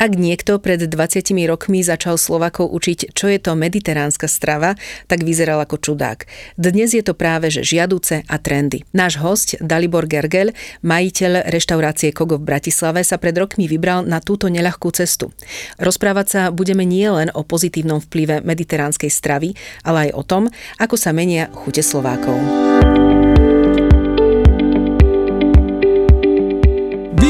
Ak niekto pred 20 rokmi začal Slovakov učiť, čo je to mediteránska strava, tak vyzeral ako čudák. Dnes je to práve že žiaduce a trendy. Náš host Dalibor Gergel, majiteľ reštaurácie Kogo v Bratislave, sa pred rokmi vybral na túto neľahkú cestu. Rozprávať sa budeme nielen o pozitívnom vplyve mediteránskej stravy, ale aj o tom, ako sa menia chute Slovákov.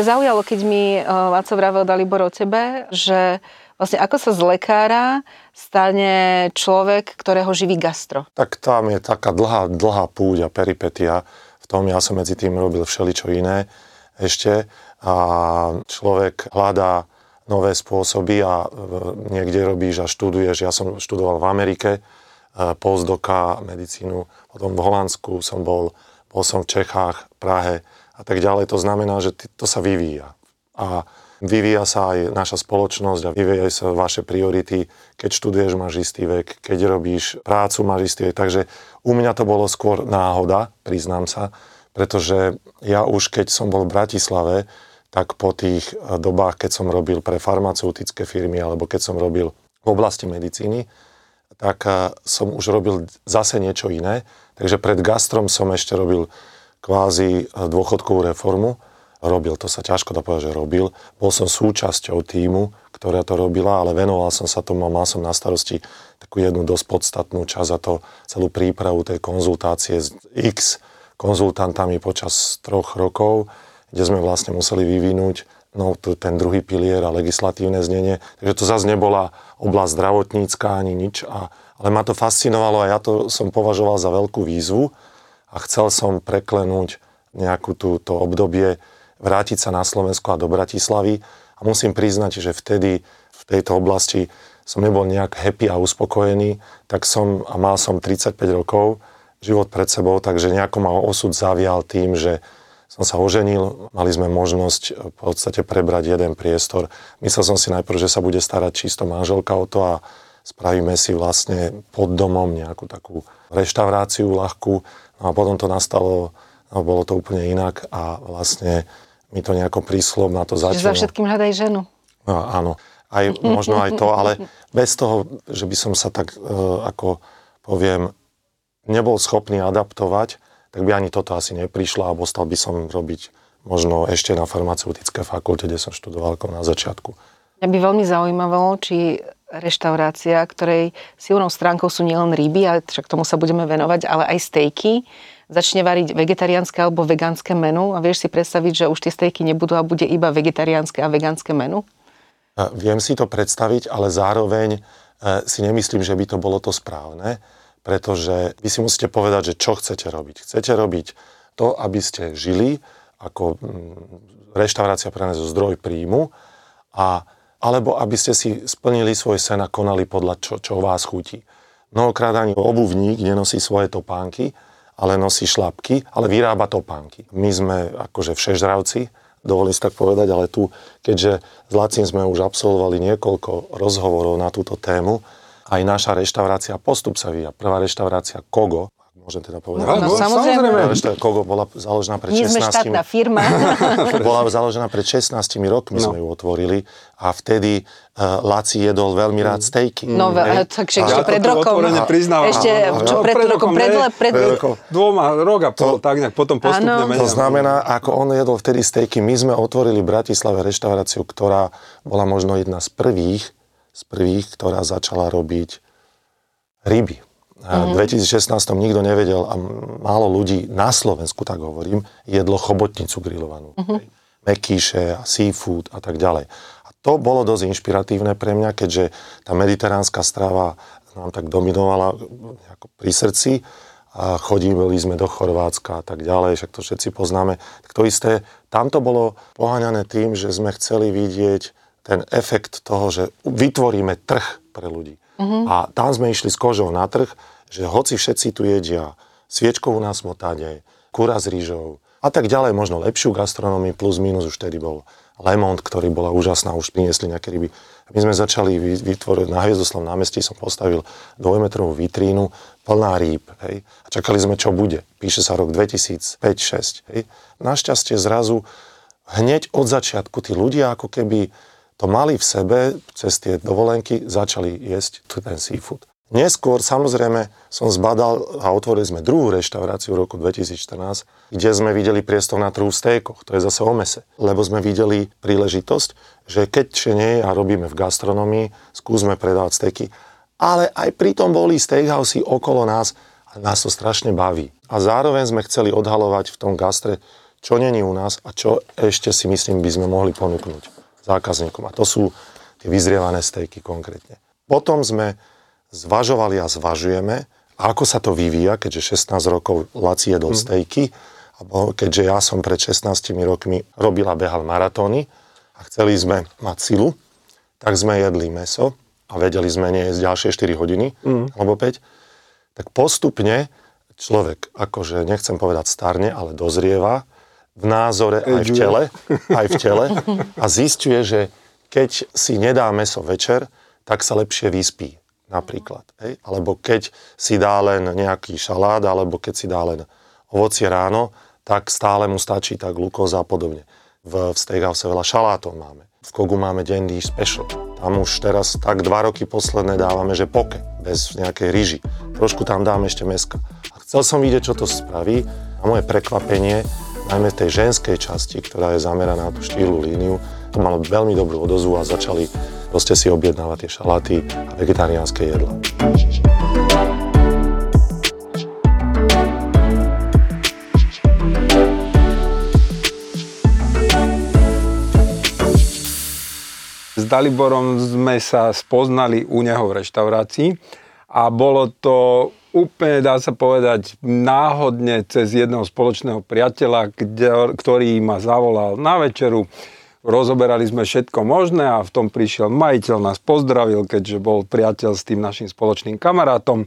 Mňa zaujalo, keď mi Laco vravel Dalibor o tebe, že vlastne ako sa z lekára stane človek, ktorého živí gastro? Tak tam je taká dlhá, dlhá púť a peripetia. V tom ja som medzi tým robil všeličo iné ešte. A človek hľadá nové spôsoby a e, niekde robíš a študuješ. Ja som študoval v Amerike, e, postdoka, medicínu, potom v Holandsku som bol, bol som v Čechách, Prahe, a tak ďalej. To znamená, že to sa vyvíja. A vyvíja sa aj naša spoločnosť a vyvíjajú sa vaše priority. Keď študuješ, máš istý vek, keď robíš prácu, máš istý vek. Takže u mňa to bolo skôr náhoda, priznám sa, pretože ja už keď som bol v Bratislave, tak po tých dobách, keď som robil pre farmaceutické firmy alebo keď som robil v oblasti medicíny, tak eh, som už robil zase niečo iné. Takže pred gastrom som ešte robil kvázi eh, dôchodkovú reformu. Robil, to sa ťažko dá povedať, že robil. Bol som súčasťou týmu, ktorá to robila, ale venoval som sa tomu a mal som na starosti takú jednu dosť podstatnú časť a to celú prípravu tej konzultácie s X konzultantami počas troch rokov, kde sme vlastne museli vyvinúť no, ten druhý pilier a legislatívne znenie. Takže to zase nebola oblasť zdravotnícka ani nič, a, ale ma to fascinovalo a ja to som považoval za veľkú výzvu a chcel som preklenúť nejakú túto obdobie, vrátiť sa na Slovensko a do Bratislavy. A musím priznať, že vtedy v tejto oblasti som nebol nejak happy a uspokojený, tak som a mal som 35 rokov, život pred sebou, takže nejako ma osud zavial tým, že som sa oženil, mali sme možnosť v podstate prebrať jeden priestor. Myslel som si najprv, že sa bude starať čisto manželka o to a spravíme si vlastne pod domom nejakú takú reštauráciu ľahkú. No a potom to nastalo, no bolo to úplne inak a vlastne mi to nejako príslo na to začalo. Že za všetkým hľadaj ženu. No, áno, aj, možno aj to, ale bez toho, že by som sa tak, e, ako poviem, nebol schopný adaptovať, tak by ani toto asi neprišlo a ostal by som robiť možno ešte na farmaceutické fakulte, kde som študoval ako na začiatku. Mňa by veľmi zaujímalo, či reštaurácia, ktorej silnou stránkou sú nielen ryby, a však tomu sa budeme venovať, ale aj stejky. Začne variť vegetariánske alebo vegánske menu a vieš si predstaviť, že už tie stejky nebudú a bude iba vegetariánske a vegánske menu? Viem si to predstaviť, ale zároveň e, si nemyslím, že by to bolo to správne, pretože vy si musíte povedať, že čo chcete robiť. Chcete robiť to, aby ste žili ako mm, reštaurácia pre nás zdroj príjmu a alebo aby ste si splnili svoj sen a konali podľa čo, čo vás chutí. Mnohokrát ani obuvník nenosí svoje topánky, ale nosí šlapky, ale vyrába topánky. My sme akože všežravci, dovolím si tak povedať, ale tu, keďže s Lacím sme už absolvovali niekoľko rozhovorov na túto tému, aj naša reštaurácia Postup sa vyja. Prvá reštaurácia Kogo, môžem teda povedať. No, no, samozrejme. Ešte Kogo bola založená pred Nie 16 sme štátna firma. bola založená pred 16 rokmi, no. sme ju otvorili a vtedy uh, Laci jedol veľmi rád stejky. No, hej. takže ešte Ja pred rokom. otvorene priznávam. Ešte, Áno, čo pred, rokom, pred, ne, pred, pred rokom. Dvoma, rok a pol, To- tak nejak potom postupne Áno. menej. To znamená, ako on jedol vtedy stejky, my sme otvorili v Bratislave reštauráciu, ktorá bola možno jedna z prvých, z prvých, ktorá začala robiť ryby. Mhm. V 2016 nikto nevedel a málo ľudí na Slovensku, tak hovorím, jedlo chobotnicu grillovanú. Mhm. Mekíše seafood a tak ďalej. A to bolo dosť inšpiratívne pre mňa, keďže tá mediteránska strava nám tak dominovala ako pri srdci a chodili sme do Chorvátska a tak ďalej, však to všetci poznáme. Tak to isté, tam to bolo poháňané tým, že sme chceli vidieť ten efekt toho, že vytvoríme trh pre ľudí. A tam sme išli s kožou na trh, že hoci všetci tu jedia sviečkovú na smotane, kura s rýžou a tak ďalej, možno lepšiu gastronómiu, plus minus už vtedy bol Lemont, ktorý bola úžasná, už priniesli nejaké ryby. My sme začali vy- vytvoriť, na Hviezdoslav námestí som postavil dvojmetrovú vitrínu plná rýb, hej. A čakali sme, čo bude. Píše sa rok 2005-2006, hej. Našťastie zrazu hneď od začiatku tí ľudia ako keby to mali v sebe, cez tie dovolenky začali jesť ten seafood. Neskôr samozrejme som zbadal a otvorili sme druhú reštauráciu v roku 2014, kde sme videli priestor na trhu v stejkoch, to je zase o mese. Lebo sme videli príležitosť, že keď nie a robíme v gastronomii, skúsme predávať stejky. Ale aj pritom boli steakhousey okolo nás a nás to strašne baví. A zároveň sme chceli odhalovať v tom gastre, čo není u nás a čo ešte si myslím by sme mohli ponúknuť zákazníkom. A to sú tie vyzrievané stejky konkrétne. Potom sme zvažovali a zvažujeme, ako sa to vyvíja, keďže 16 rokov Laci jedol stejky, a bol- keďže ja som pred 16 rokmi robil a behal maratóny a chceli sme mať silu, tak sme jedli meso a vedeli sme nie jesť ďalšie 4 hodiny alebo 5, tak postupne človek, akože nechcem povedať starne, ale dozrieva v názore aj v tele, aj v tele a zistuje, že keď si nedá meso večer, tak sa lepšie vyspí napríklad. Hej? Alebo keď si dá len nejaký šalát, alebo keď si dá len ovocie ráno, tak stále mu stačí tá glukóza a podobne. V, v steakhouse veľa šalátov máme. V Kogu máme denný special. Tam už teraz tak dva roky posledné dávame, že poke, bez nejakej ryži. Trošku tam dáme ešte meska. A chcel som vidieť, čo to spraví. A moje prekvapenie, najmä tej ženskej časti, ktorá je zameraná na tú štýlu líniu, to malo veľmi dobrú odozvu a začali proste si objednávať tie šaláty a vegetariánske jedla. S Daliborom sme sa spoznali u neho v reštaurácii a bolo to úplne, dá sa povedať, náhodne cez jedného spoločného priateľa, kde, ktorý ma zavolal na večeru. Rozoberali sme všetko možné a v tom prišiel majiteľ, nás pozdravil, keďže bol priateľ s tým našim spoločným kamarátom.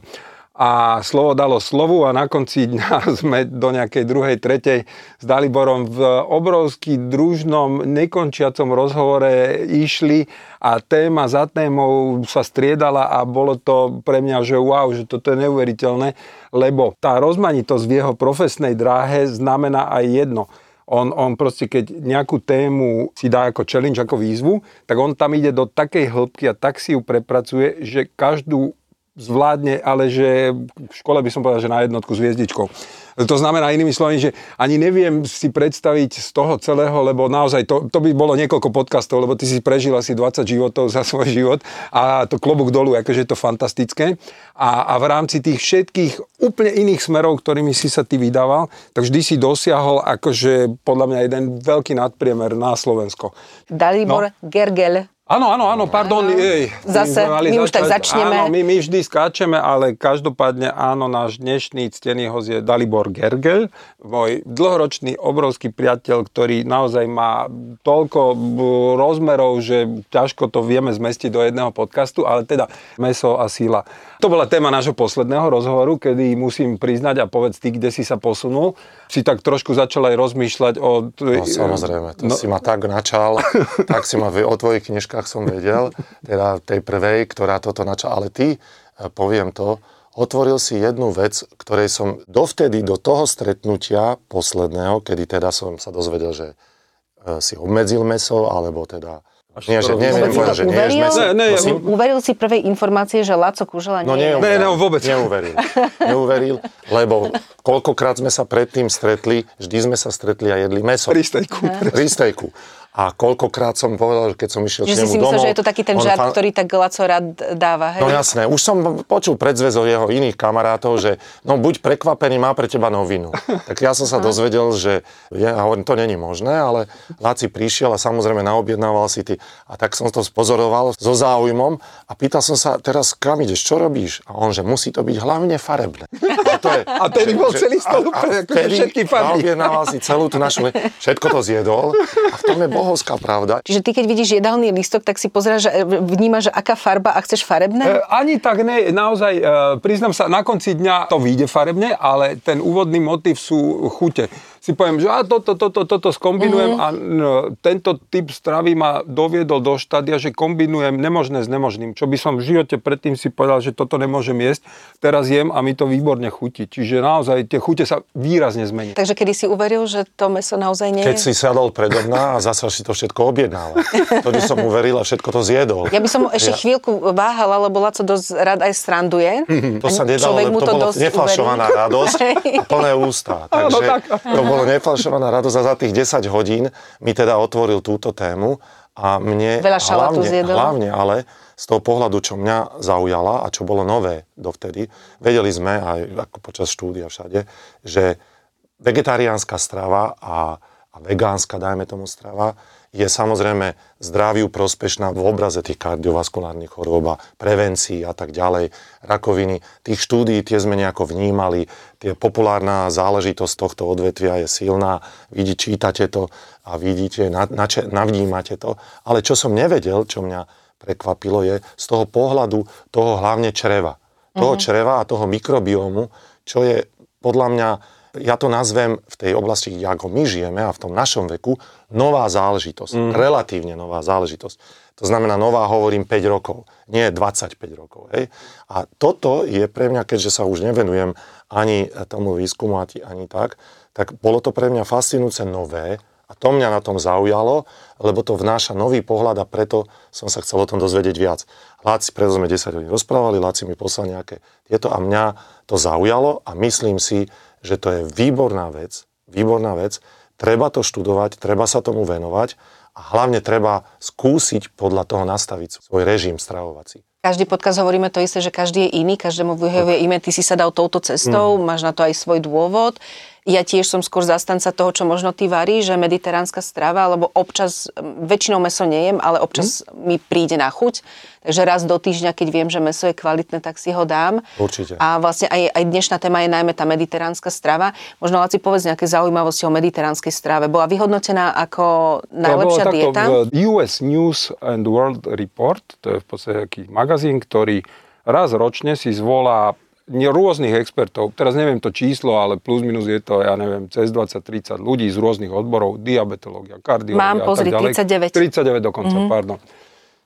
A slovo dalo slovu a na konci dňa sme do nejakej druhej, tretej s Daliborom v obrovský družnom, nekončiacom rozhovore išli a téma za témou sa striedala a bolo to pre mňa, že wow, že toto je neuveriteľné, lebo tá rozmanitosť v jeho profesnej dráhe znamená aj jedno. On, on proste, keď nejakú tému si dá ako challenge, ako výzvu, tak on tam ide do takej hĺbky a tak si ju prepracuje, že každú zvládne, ale že v škole by som povedal, že na jednotku s hviezdičkou. To znamená inými slovami, že ani neviem si predstaviť z toho celého, lebo naozaj to, to by bolo niekoľko podcastov, lebo ty si prežil asi 20 životov za svoj život a to klobúk dolu, akože je to fantastické. A, a v rámci tých všetkých úplne iných smerov, ktorými si sa ty vydával, tak vždy si dosiahol akože podľa mňa jeden veľký nadpriemer na Slovensko. Dalibor Gergel. Áno, áno, áno, pardon. Jej, Zase, mali my už tak začneme. Áno, my, my vždy skáčeme, ale každopádne áno, náš dnešný ctený host je Dalibor Gergel, môj dlhoročný obrovský priateľ, ktorý naozaj má toľko b- rozmerov, že ťažko to vieme zmestiť do jedného podcastu, ale teda meso a síla. To bola téma nášho posledného rozhovoru, kedy musím priznať a povedz ty, kde si sa posunul, si tak trošku začal aj rozmýšľať o... No samozrejme, to no. si ma tak načal, tak si ma o tvojich knižkách som vedel, teda tej prvej, ktorá toto načal, ale ty, e, poviem to, otvoril si jednu vec, ktorej som dovtedy do toho stretnutia posledného, kedy teda som sa dozvedel, že e, si obmedzil meso, alebo teda nie, že neviem, to že nie uveril? meso. Ne, ne, Prosím? Uveril si prvej informácie, že Laco Kužela No nie je. neuveril. Ne, ne, vôbec. Neuveril. Neuveril, lebo koľkokrát sme sa predtým stretli, vždy sme sa stretli a jedli meso. Pri stejku. Pri stejku. A koľkokrát som povedal, že keď som išiel Že k si nemu si myslel, domov... že je to taký ten žart, fa- ktorý tak Laco rád dáva, hej? No jasné, už som počul predzvez od jeho iných kamarátov, že no buď prekvapený, má pre teba novinu. Tak ja som sa dozvedel, že ja hovorím, to není možné, ale Laci prišiel a samozrejme naobjednával si ty. A tak som to spozoroval so záujmom a pýtal som sa, teraz kam ideš, čo robíš? A on, že musí to byť hlavne farebné. Že to je, A tedy bol celý stôl úplne, akože všetky farby. Naobjednával si celú tú našu, všetko to zjedol a v tom je bohovská pravda. Čiže ty, keď vidíš jedálny lístok, tak si pozráš, že vnímaš, že aká farba a chceš E, farebné? Ani tak ne, naozaj, e, priznám sa, na konci dňa to vyjde farebne, ale ten úvodný motiv sú chute. Si poviem, že a toto, toto, toto skombinujem a no, tento typ stravy ma doviedol do štádia, že kombinujem nemožné s nemožným. Čo by som v živote predtým si povedal, že toto nemôžem jesť, teraz jem a mi to výborne chutí. Čiže naozaj tie chute sa výrazne zmenia. Takže kedy si uveril, že to meso naozaj nie Keď si sadol predo mňa a zasa si to všetko objednával. Vtedy som uveril a všetko to zjedol. Ja by som ešte chvíľku váhala, lebo Laco dosť rád aj stranduje. To sa nedalo, lebo mu to, bolo nefalšovaná uverí. radosť a plné ústa. Takže tak. to bolo nefalšovaná radosť a za tých 10 hodín mi teda otvoril túto tému a mne Veľa hlavne, zjedol. hlavne ale z toho pohľadu, čo mňa zaujala a čo bolo nové dovtedy, vedeli sme aj ako počas štúdia všade, že vegetariánska strava a, a vegánska, dajme tomu strava, je samozrejme zdraviu prospešná v obraze tých kardiovaskulárnych chorôb a prevencií a tak ďalej, rakoviny. Tých štúdií tie sme nejako vnímali, tie populárna záležitosť tohto odvetvia je silná, vidí, čítate to a vidíte, na, na, navnímate to. Ale čo som nevedel, čo mňa prekvapilo, je z toho pohľadu toho hlavne čreva. Toho čreva a toho mikrobiomu, čo je podľa mňa ja to nazvem v tej oblasti, ako my žijeme a v tom našom veku, nová záležitosť. Mm. Relatívne nová záležitosť. To znamená, nová hovorím 5 rokov, nie 25 rokov. Hej? A toto je pre mňa, keďže sa už nevenujem ani tomu výskumu, ani tak, tak bolo to pre mňa fascinujúce nové a to mňa na tom zaujalo, lebo to vnáša nový pohľad a preto som sa chcel o tom dozvedieť viac. Láci, preto sme 10 hodín rozprávali, Láci mi poslal nejaké tieto a mňa to zaujalo a myslím si, že to je výborná vec, výborná vec, treba to študovať, treba sa tomu venovať a hlavne treba skúsiť podľa toho nastaviť svoj režim stravovací. Každý podcast hovoríme to isté, že každý je iný, každému vyhovuje iné. Ty si sa dal touto cestou, mm. máš na to aj svoj dôvod. Ja tiež som skôr zastanca toho, čo možno ty varíš, že mediteránska strava, lebo občas, väčšinou meso nejem, ale občas mm. mi príde na chuť. Takže raz do týždňa, keď viem, že meso je kvalitné, tak si ho dám. Určite. A vlastne aj, aj dnešná téma je najmä tá mediteránska strava. Možno Laci povedz nejaké zaujímavosti o mediteránskej strave. Bola vyhodnotená ako najlepšia bolo dieta? US News and World Report, to je v podstate taký magazín, ktorý raz ročne si zvolá rôznych expertov, teraz neviem to číslo, ale plus minus je to, ja neviem, cez 20-30 ľudí z rôznych odborov, diabetológia, kardiológia Mám, a pozri, tak ďalej. 39. 39 dokonca, mm-hmm. pardon.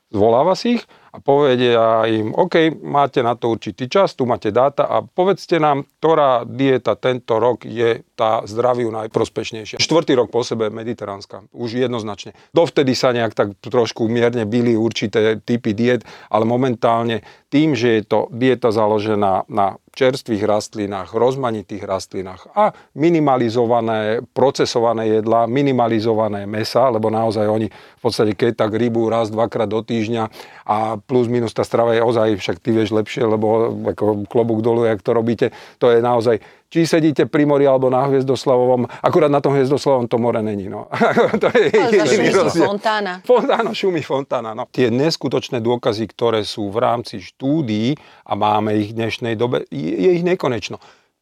Zvoláva si ich a povedia im, OK, máte na to určitý čas, tu máte dáta a povedzte nám, ktorá dieta tento rok je tá zdraviu najprospešnejšia. Štvrtý rok po sebe mediteránska, už jednoznačne. Dovtedy sa nejak tak trošku mierne byli určité typy diet, ale momentálne tým, že je to dieta založená na čerstvých rastlinách, rozmanitých rastlinách a minimalizované, procesované jedlá, minimalizované mesa, lebo naozaj oni v podstate keď tak rybu raz, dvakrát do týždňa a plus minus tá strava je ozaj, však ty vieš lepšie, lebo ako klobúk dolu, jak to robíte, to je naozaj či sedíte pri mori alebo na Hviezdoslavovom, akurát na tom Hviezdoslavom to more není. No. to je jediný rozdiel. fontána. Fontána, šumí fontána. No. Tie neskutočné dôkazy, ktoré sú v rámci štúdií, a máme ich v dnešnej dobe, je, je ich nekonečno.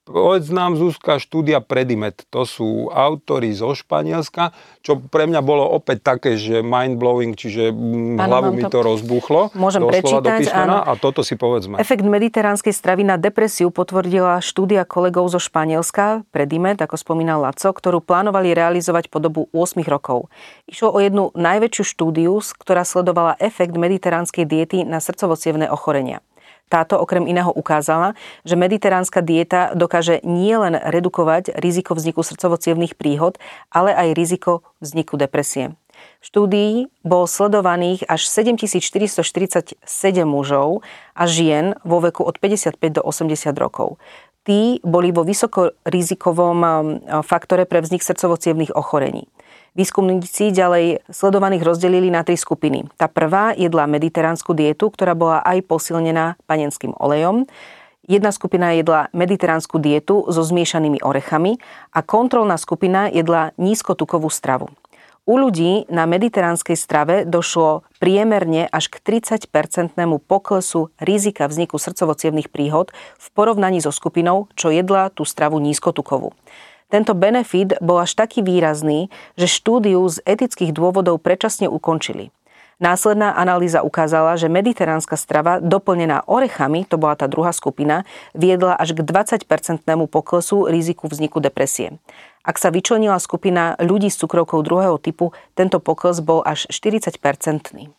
Povedz nám, Zuzka, štúdia Predimet. To sú autory zo Španielska, čo pre mňa bolo opäť také, že mind-blowing, čiže Áno, hlavu mi to- to rozbuchlo. Môžem do prečítať, písmena, áno. A toto si povedzme. Efekt mediteránskej stravy na depresiu potvrdila štúdia kolegov zo Španielska, Predimet, ako spomínal Laco, ktorú plánovali realizovať po dobu 8 rokov. Išlo o jednu najväčšiu štúdiu, ktorá sledovala efekt mediteránskej diety na srdcovo ochorenia. Táto okrem iného ukázala, že mediteránska dieta dokáže nielen redukovať riziko vzniku srdcovo príhod, ale aj riziko vzniku depresie. V štúdii bol sledovaných až 7447 mužov a žien vo veku od 55 do 80 rokov. Tí boli vo vysokorizikovom um, faktore pre vznik srdcovo ochorení. Výskumníci ďalej sledovaných rozdelili na tri skupiny. Tá prvá jedla mediteránsku dietu, ktorá bola aj posilnená panenským olejom. Jedna skupina jedla mediteránsku dietu so zmiešanými orechami a kontrolná skupina jedla nízkotukovú stravu. U ľudí na mediteránskej strave došlo priemerne až k 30-percentnému poklesu rizika vzniku srdcovo príhod v porovnaní so skupinou, čo jedla tú stravu nízkotukovú. Tento benefit bol až taký výrazný, že štúdiu z etických dôvodov predčasne ukončili. Následná analýza ukázala, že mediteránska strava doplnená orechami, to bola tá druhá skupina, viedla až k 20-percentnému poklesu riziku vzniku depresie. Ak sa vyčlenila skupina ľudí s cukrovkou druhého typu, tento pokles bol až 40-percentný.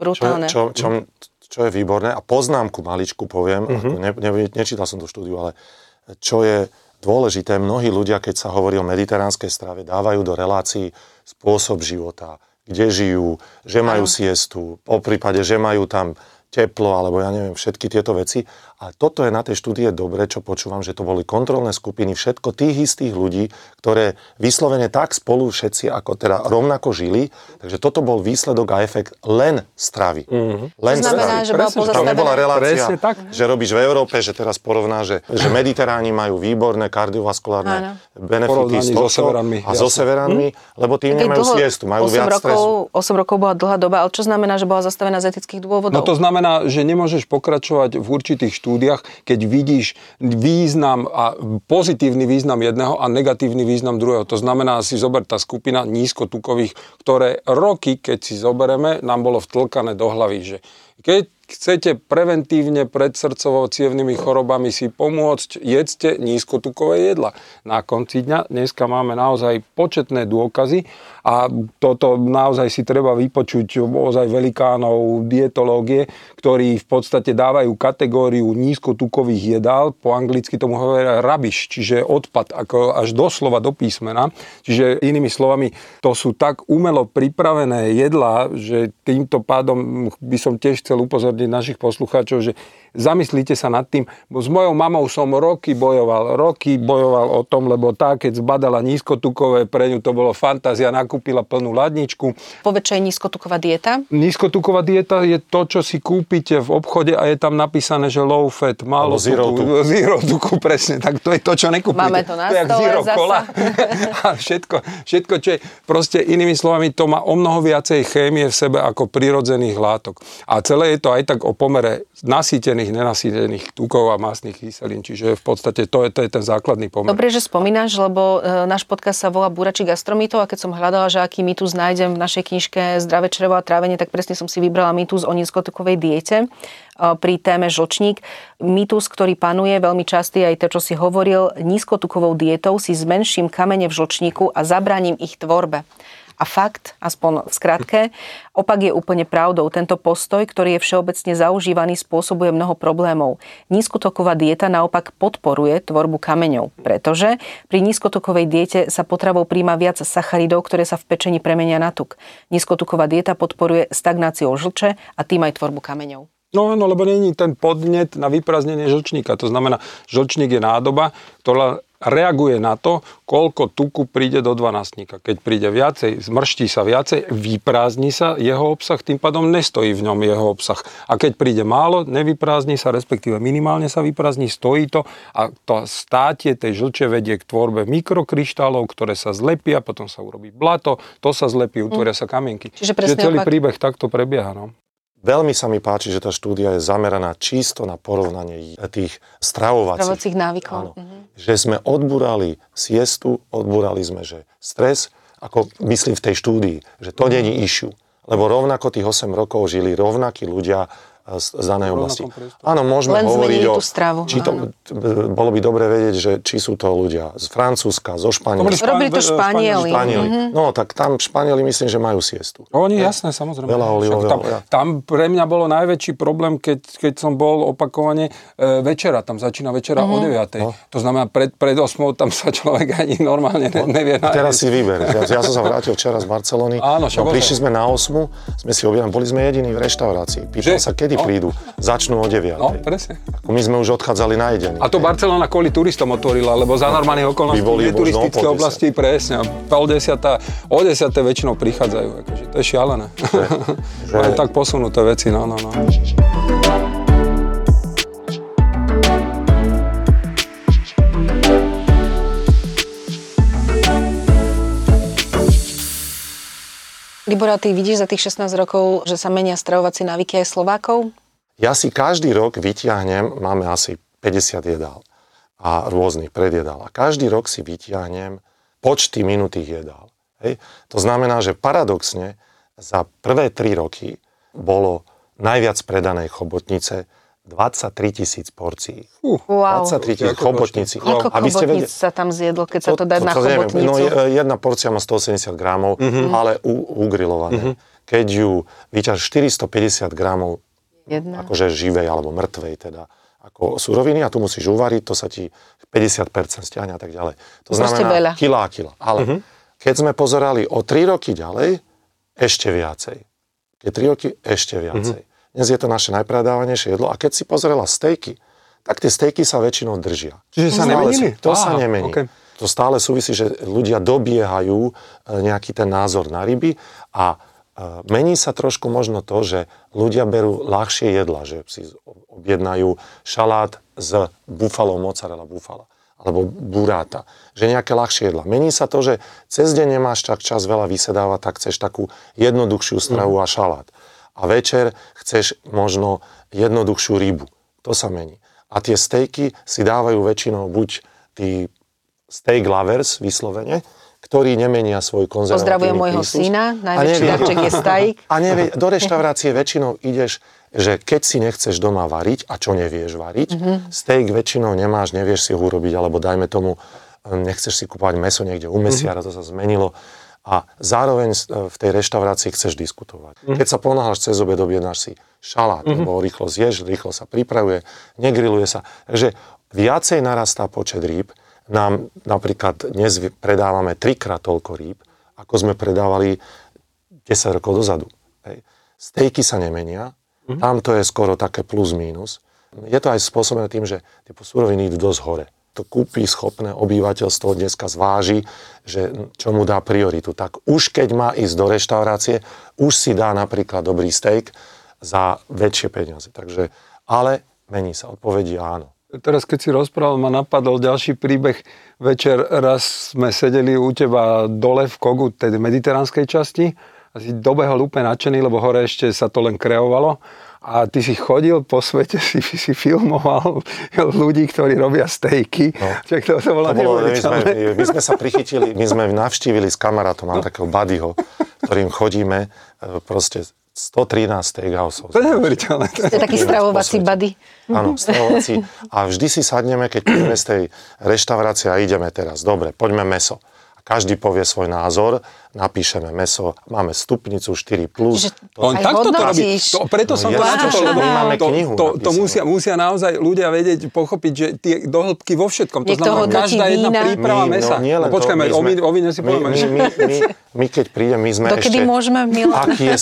Brutálne. Čo, čo, čo, čo je výborné, a poznámku maličku poviem, uh-huh. ako ne, ne, nečítal som tú štúdiu, ale čo je dôležité, mnohí ľudia, keď sa hovorí o mediteránskej strave, dávajú do relácií spôsob života, kde žijú, že majú siestu, po prípade, že majú tam teplo, alebo ja neviem, všetky tieto veci. A toto je na tej štúdie dobre, čo počúvam, že to boli kontrolné skupiny, všetko tých istých ľudí, ktoré vyslovene tak spolu všetci, ako teda rovnako žili. Takže toto bol výsledok a efekt len stravy. Mm-hmm. Len to znamená, stravy. že bola Tam nebola relácia, že robíš v Európe, že teraz porovná, že, že Mediteráni majú výborné kardiovaskulárne benefity so severanmi, a so severanmi, hm? lebo tým nemajú siestu, majú 8 viac rokov, stresu. 8 rokov bola dlhá doba, ale čo znamená, že bola zastavená z etických dôvodov? No to znamená, že nemôžeš pokračovať v určitých štúdiách štúdiách, keď vidíš význam a pozitívny význam jedného a negatívny význam druhého. To znamená si zober tá skupina nízkotukových, ktoré roky, keď si zoberieme, nám bolo vtlkané do hlavy, že keď chcete preventívne pred srdcovo chorobami si pomôcť, jedzte nízkotukové jedla. Na konci dňa dneska máme naozaj početné dôkazy a toto naozaj si treba vypočuť ozaj velikánov dietológie, ktorí v podstate dávajú kategóriu nízkotukových jedál, po anglicky tomu hovoria rubbish, čiže odpad, ako až doslova do písmena. Čiže inými slovami, to sú tak umelo pripravené jedlá, že týmto pádom by som tiež chcel upozorniť našich poslucháčov, že zamyslíte sa nad tým, s mojou mamou som roky bojoval, roky bojoval o tom, lebo tá, keď zbadala nízkotukové, pre ňu to bolo fantázia, nakúpila plnú ladničku. Čo je nízkotuková dieta? Nízkotuková dieta je to, čo si kúpite v obchode a je tam napísané, že low fat, málo zero tuku, zero tuku, presne, tak to je to, čo nekúpite. Máme to na to je stole zero zasa. kola. a všetko, všetko, čo je, proste inými slovami, to má o mnoho viacej chémie v sebe ako prirodzených látok. A celé je to aj tak o pomere nasýtených, nenasýtených tukov a masných kyselín. Čiže v podstate to je, to je ten základný pomer. Dobre, že spomínaš, lebo e, náš podcast sa volá Búrači gastromitov a keď som hľadala, že aký mýtus nájdem v našej knižke Zdravé črevo a trávenie, tak presne som si vybrala mýtus o nízkotukovej diete e, pri téme žlčník. Mýtus, ktorý panuje veľmi častý, aj to, čo si hovoril, nízkotukovou dietou si zmenším kamene v žlčníku a zabraním ich tvorbe. A fakt, aspoň v skratke, opak je úplne pravdou. Tento postoj, ktorý je všeobecne zaužívaný, spôsobuje mnoho problémov. Nízkotoková dieta naopak podporuje tvorbu kameňov, pretože pri nízkotokovej diete sa potravou príjma viac sacharidov, ktoré sa v pečení premenia na tuk. Nízkotuková dieta podporuje stagnáciu žlče a tým aj tvorbu kameňov. No áno, lebo není ten podnet na vyprázdnenie žlčníka. To znamená, žlčník je nádoba, ktorá reaguje na to, koľko tuku príde do dvanastníka. Keď príde viacej, zmrští sa viacej, vyprázdni sa jeho obsah, tým pádom nestojí v ňom jeho obsah. A keď príde málo, nevyprázdni sa, respektíve minimálne sa vyprázdni, stojí to a to státie tej žlče vedie k tvorbe mikrokryštálov, ktoré sa zlepia, potom sa urobí blato, to sa zlepí, utvoria sa kamienky. Čiže Čiže celý opak. príbeh takto prebieha. No. Veľmi sa mi páči, že tá štúdia je zameraná čisto na porovnanie tých stravovacích. Návykov. Áno. Že sme odburali siestu, odburali sme, že stres, ako myslím v tej štúdii, že to není issue. Lebo rovnako tých 8 rokov žili rovnakí ľudia z, z danej oblasti. Áno, môžeme Len hovoriť o... tú stravu. Či to, bolo by dobre vedieť, že či sú to ľudia z Francúzska, zo Španielska. Robili to Španieli. Španieli. No, tak tam Španieli myslím, že majú siestu. Oni, jasné, samozrejme. Veľa olivového tam, tam pre mňa bolo najväčší problém, keď, keď som bol opakovane e, večera. Tam začína večera o 9. No. To znamená, pred, pred 8 tam sa človek ani normálne ne, nevie A teraz si vyber. Ja, ja som sa vrátil včera z Barcelony. Áno, no, prišli sme na 8, sme si objednali, boli sme jediní v reštaurácii. Pýtal sa, kedy No. prídu. Začnú o 9. No, presne. Ako my sme už odchádzali na jedení. A to Barcelona kvôli turistom otvorila, lebo za normálnych okolností o turistické oblasti presne. Pol desiatá, o desiaté väčšinou prichádzajú. Akože, to je šialené. že- Majú tak posunuté veci, no, no, no. Libora, ty vidíš za tých 16 rokov, že sa menia stravovacie návyky aj Slovákov? Ja si každý rok vytiahnem, máme asi 50 jedál a rôznych predjedál. A každý rok si vytiahnem počty minutých jedál. Hej. To znamená, že paradoxne za prvé 3 roky bolo najviac predanej chobotnice 23 tisíc porcií. Wow. 23 tisíc chobotnici. Aby ste chobotnic vedeli- sa tam zjedlo, keď sa to dá na neviem. chobotnicu? No, je- jedna porcia má 180 gramov, ale u, ugrilované. Keď ju vyťaž 450 gramov Jedna. akože živej alebo mŕtvej teda ako suroviny a tu musíš uvariť, to sa ti 50% stiahne a tak ďalej. To Proste znamená veľa. kilá a kilá. Ale keď sme pozerali o 3 roky ďalej, ešte viacej. Keď 3 roky, ešte viacej. Dnes je to naše najpredávanejšie jedlo a keď si pozrela stejky, tak tie stejky sa väčšinou držia. Čiže sa nemenili? To sa Aha, nemení. okej. To stále súvisí, že ľudia dobiehajú e, nejaký ten názor na ryby a e, mení sa trošku možno to, že ľudia berú ľahšie jedla, že si objednajú šalát z bufalo, mozzarella bufala alebo buráta, že nejaké ľahšie jedla. Mení sa to, že cez deň nemáš tak čas veľa vysedávať, tak chceš takú jednoduchšiu stravu a šalát. A večer chceš možno jednoduchšiu rybu. To sa mení. A tie stejky si dávajú väčšinou buď tí steak lovers vyslovene, ktorí nemenia svoj konzervatívny Pozdravujem môjho prísluš. syna, najväčší darček je stajík. A nevie, do reštaurácie väčšinou ideš, že keď si nechceš doma variť, a čo nevieš variť, Mhm. steak väčšinou nemáš, nevieš si ho urobiť, alebo dajme tomu, nechceš si kúpovať meso niekde u mesiara, Mhm. to sa zmenilo. A zároveň s- v tej reštaurácii chceš diskutovať. Mhm. Keď sa ponáhľaš cez obed, objednáš si šalát, lebo ho rýchlo zješ, rýchlo sa pripravuje, negriluje sa. Takže viacej narastá počet rýb. Nám napríklad dnes predávame trikrát toľko rýb, ako sme predávali 10 rokov dozadu. Hej. Stejky sa nemenia, tam to je skoro také plus mínus. Je to aj spôsobené tým, že tie suroviny idú dosť hore. To kúpi schopné obyvateľstvo dneska zváži, že čo mu dá prioritu. Tak už keď má ísť do reštaurácie, už si dá napríklad dobrý steak za väčšie peniaze. Takže, ale mení sa. Odpovedí áno. Teraz, keď si rozprával, ma napadol ďalší príbeh. Večer raz sme sedeli u teba dole v Kogu, tej mediteránskej časti a si dobehol úplne nadšený, lebo hore ešte sa to len kreovalo. A ty si chodil po svete, si, si filmoval ľudí, ktorí robia stejky. No. Čak to, to bolo To bolo, my, sme, my sme sa prichytili, my sme navštívili s kamarátom, mám takého buddyho, ktorým chodíme e, proste 113 steakhouseov. To je neuveriteľné. To je taký stravovací buddy. Áno, stravovací. A vždy si sadneme, keď prídeme z tej reštaurácie a ideme teraz. Dobre, poďme meso. Každý povie svoj názor, napíšeme meso, máme stupnicu 4+. Plus, Čiže On takto to robí. To, preto No som to jasné, načetol, lebo my máme to, knihu to, to musia, musia naozaj ľudia vedieť, pochopiť, že tie dohĺbky vo všetkom. To Niekto znamená, hodnotí každá jedna vína. príprava mesa. nie len no, počkajme, to, o, víne- o víne si my, povieme. my, my, my, my, keď prídem, my sme Dokedy ešte... môžeme, Milan? aký je,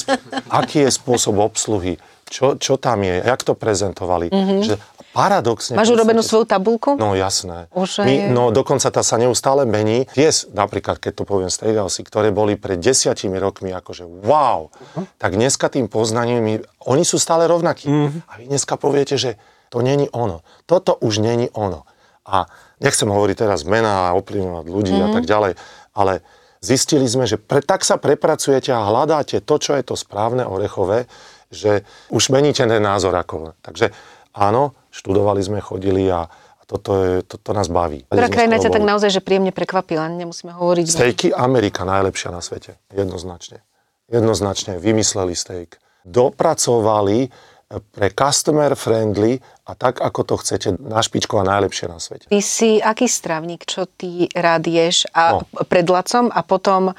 aký je spôsob obsluhy, čo, čo tam je, jak to prezentovali. Mm-hmm. Že paradoxne... Máš urobenú svoju tabulku? No jasné. Už My, no dokonca tá sa neustále mení. Tie, napríklad, keď to poviem steakhousey, ktoré boli pred desiatimi rokmi akože wow, tak dneska tým poznaním, oni sú stále rovnakí. A vy dneska poviete, že to není ono. Toto už není ono. A nechcem hovoriť teraz mená a ovplyvňovať ľudí a tak ďalej, ale zistili sme, že pre, tak sa prepracujete a hľadáte to, čo je to správne orechové, že už meníte ten názor ako. Takže áno, študovali sme, chodili a, a toto, je, toto nás baví. Ktorá krajina ťa tak naozaj, že príjemne prekvapila? Nemusíme hovoriť. Stejky Amerika najlepšia na svete. Jednoznačne. Jednoznačne vymysleli steak. Dopracovali pre customer friendly a tak, ako to chcete, na špičku a najlepšie na svete. Ty si aký stravník, čo ty rád ješ a No. pred lacom a potom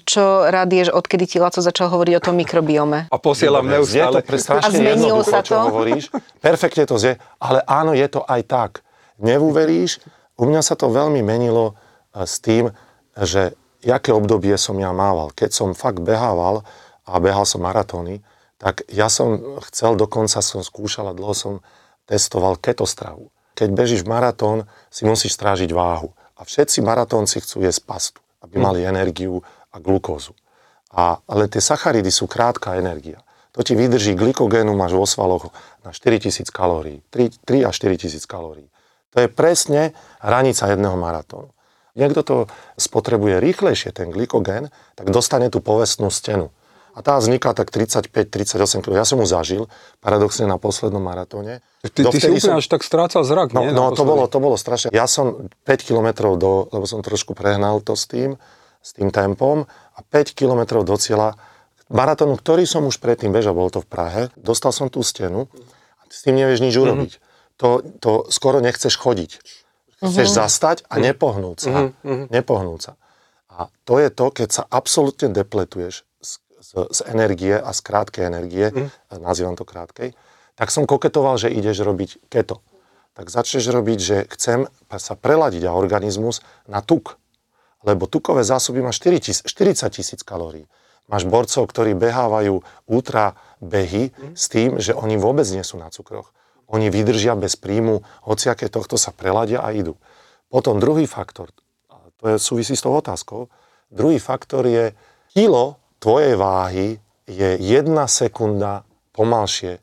čo rád ješ, odkedy ti Laco začal hovoriť o tom mikrobiome? A posielam neustále. to pre strašne A zmenilo jednoducho, sa čo to? hovoríš. Perfektne to zje, ale áno, je to aj tak. Neuveríš, u mňa sa to veľmi menilo e, s tým, že aké obdobie som ja mával. Keď som fakt behával a behal som maratóny, tak ja som chcel, dokonca som skúšal a dlho som testoval ketostravu. Keď bežíš maratón, si musíš strážiť váhu. A všetci maratónci chcú jesť pastu, aby mali energiu a glukózu. A, ale tie sacharidy sú krátka energia. To ti vydrží glykogénu, máš vo svaloch na 4000 kalórií. 3, 3 až 4000 kalórií. To je presne hranica jedného maratónu. Niekto to spotrebuje rýchlejšie, ten glykogén, tak dostane tú povestnú stenu. A tá vzniká tak 35-38 kg. Ja som mu zažil, paradoxne na poslednom maratóne. Ty, ty si úplne až tak strácal zrak, No, nie? no to, bolo, to bolo strašné. Ja som 5 kilometrov do, lebo som trošku prehnal to s tým, s tým tempom a 5 kilometrov do cieľa maratónu, ktorý som už predtým bežal, bolo to v Prahe, dostal som tú stenu a s tým nevieš nič urobiť. To, to skoro nechceš chodiť. Chceš zastať a nepohnúť sa. Nepohnúť sa. A to je to, keď sa absolútne depletuješ z, z, z energie a z krátkej energie, nazývam to krátkej, tak som koketoval, že ideš robiť keto. Tak začneš robiť, že chcem sa preladiť a organizmus na tuk. Lebo tukové zásoby má 4 tis- 40 tisíc kalórií. Máš borcov, ktorí behávajú ultra behy s tým, že oni vôbec nie sú na cukroch. Oni vydržia bez príjmu, hociaké tohto sa preladia a idú. Potom druhý faktor, to je súvisí s tou otázkou, druhý faktor je, kilo tvojej váhy je jedna sekunda pomalšie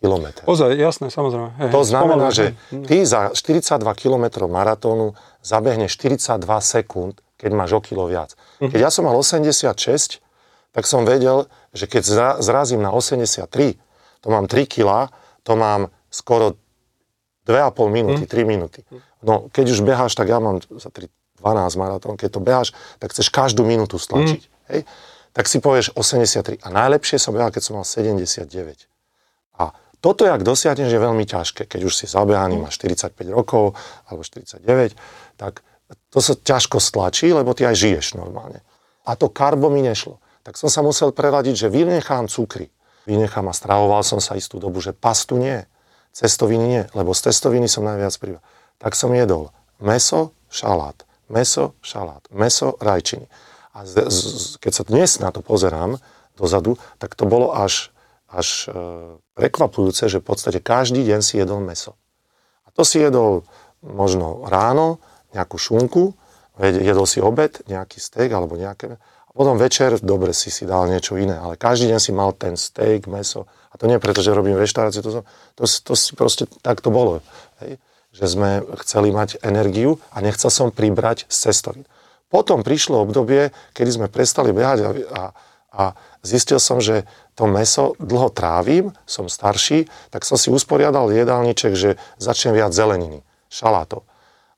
kilometr. Ozaj, jasné, samozrejme. Hej, To znamená, že hej. ty za 42 km maratónu zabehneš 42 sekúnd, keď máš o kilo viac. Mhm. Keď ja som mal 86, tak som vedel, že keď zra- zrazím na 83, to mám 3 kg, to mám skoro 2,5 minúty, 3 minúty. No, keď už beháš, tak ja mám za 3, 12 maratón, keď to beháš, tak chceš každú minútu stlačiť. Hej? Tak si povieš 83. A najlepšie som behal, keď som mal 79. Toto, jak dosiahneš, je veľmi ťažké. Keď už si zabehaný, máš 45 rokov alebo 49, tak to sa ťažko stlačí, lebo ty aj žiješ normálne. A to karbo mi nešlo. Tak som sa musel preladiť, že vynechám cukry. Vynechám a stravoval som sa istú dobu, že pastu nie, cestoviny nie, lebo z cestoviny som najviac pribral. Tak som jedol meso, šalát, meso, šalát, meso, rajčiny. A z, z- keď sa dnes na to pozerám dozadu, tak to bolo až, až e, prekvapujúce, že v podstate každý deň si jedol meso. A to si jedol možno ráno, nejakú šunku, jed- jedol si obed, nejaký steak alebo nejaké... A potom večer, dobre, si si dal niečo iné, ale každý deň si mal ten steak, meso. A to nie preto, že robím reštauráciu, to, som- to, to si proste tak to bolo. Hej? Že sme chceli mať energiu a nechcel som pribrať z cestovín. Potom prišlo obdobie, kedy sme prestali behať a, a, a zistil som, že to meso dlho trávim, som starší, tak som si usporiadal jedálniček, že začnem viac zeleniny, šalátov.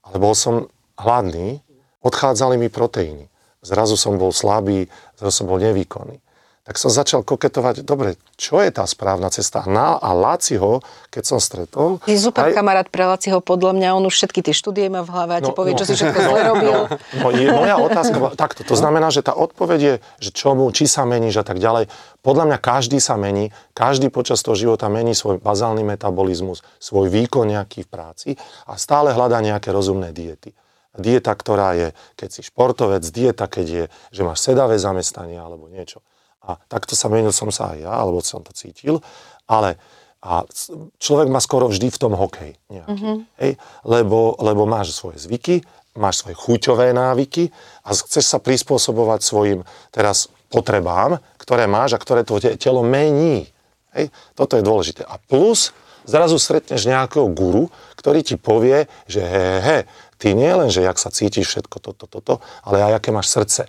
Ale bol som hladný, odchádzali mi proteíny. Zrazu som bol slabý, zrazu som bol nevýkonný. Tak som začal koketovať, dobre, čo je tá správna cesta? Na, a Láciho, keď som stretol... Si super aj- kamarát pre Laciho, podľa mňa on už všetky tie štúdie má v hlave a ti No, povie, no. čo si všetko zle robil. No, je, moja otázka bola takto. To znamená, že tá odpoveď je, že čomu, či sa meníš a tak ďalej. Podľa mňa každý sa mení, každý počas toho života mení svoj bazálny metabolizmus, svoj výkon nejaký v práci a stále hľadá nejaké rozumné diety. Dieta, ktorá je, keď si športovec, dieta, keď je, že máš sedavé zamestnanie alebo niečo. A takto sa menil som sa aj ja, alebo som to cítil, ale a človek má skoro vždy v tom hokej nejaký. Mm-hmm. Hej? Lebo, lebo máš svoje zvyky, máš svoje chuťové návyky a chceš sa prispôsobovať svojim teraz potrebám, ktoré máš a ktoré tvoje telo mení. Hej? Toto je dôležité. A plus zrazu stretneš nejakého guru, ktorý ti povie, že he, he, ty nie len, že jak sa cítiš všetko toto, toto, ale aj aké máš srdce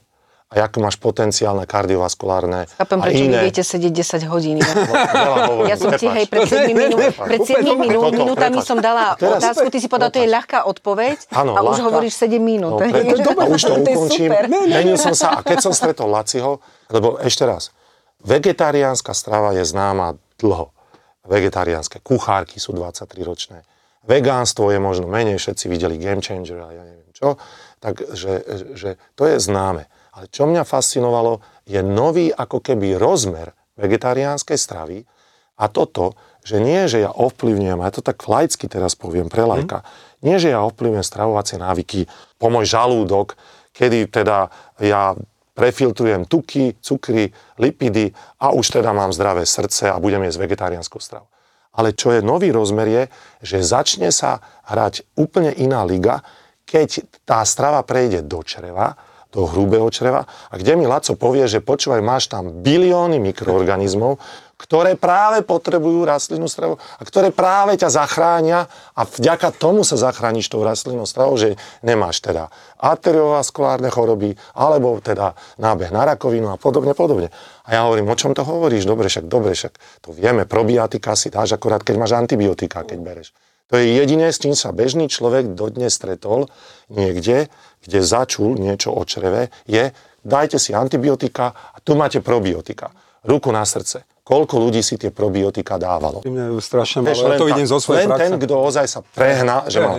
a aké máš potenciálne kardiovaskulárne Chápem, a prečo vy iné. viete sedieť 10 hodín. Veľa hovorím, Ja som ti, hej, pred 7 minút, pred 7 minút, Toto, minútami som dala teraz- otázku, ty si povedal, to je ľahká odpoveď Áno, a už ľahká. hovoríš 7 minút. No, preto, a už to ukončím. Menil som sa a keď som stretol Laciho, lebo ešte raz, vegetariánska strava je známa dlho. vegetariánske. Kuchárky sú 23 ročné. Vegánstvo je možno menej, všetci videli Game Changer a ja neviem čo. Takže že to je známe. Ale čo mňa fascinovalo, je nový ako keby rozmer vegetariánskej stravy a toto, že nie, že ja ovplyvňujem, a ja to tak laicky teraz poviem pre lajka, mm. nie, že ja ovplyvňujem stravovacie návyky po môj žalúdok, kedy teda ja prefiltrujem tuky, cukry, lipidy a už teda mám zdravé srdce a budem jesť vegetariánskou stravu. Ale čo je nový rozmer je, že začne sa hrať úplne iná liga, keď tá strava prejde do čreva, do hrubého čreva a kde mi Laco povie, že počúvaj, máš tam bilióny mikroorganizmov, ktoré práve potrebujú rastlinnú stravu a ktoré práve ťa zachránia a vďaka tomu sa zachrániš tou rastlinnou stravou, že nemáš teda arteriovaskulárne choroby alebo teda nábeh na rakovinu a podobne, podobne. A ja hovorím, o čom to hovoríš? Dobre, však, dobre, však to vieme, probiotika si dáš akorát, keď máš antibiotika, keď bereš. To je jediné, s čím sa bežný človek dodnes stretol niekde, kde začul niečo o čreve, je dajte si antibiotika a tu máte probiotika. Ruku na srdce koľko ľudí si tie probiotika dávalo. Mne strašne malo, ja to vidím zo svojej len praxe. ten, kto ozaj sa prehná, že, mal,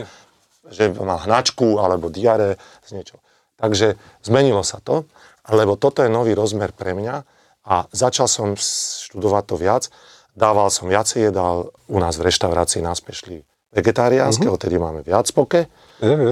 že mal hnačku alebo diare z niečo. Takže zmenilo sa to, lebo toto je nový rozmer pre mňa a začal som študovať to viac. Dával som viacej jedál, u nás v reštaurácii nás šli vegetariánske, uh-huh. odtedy máme viac poke.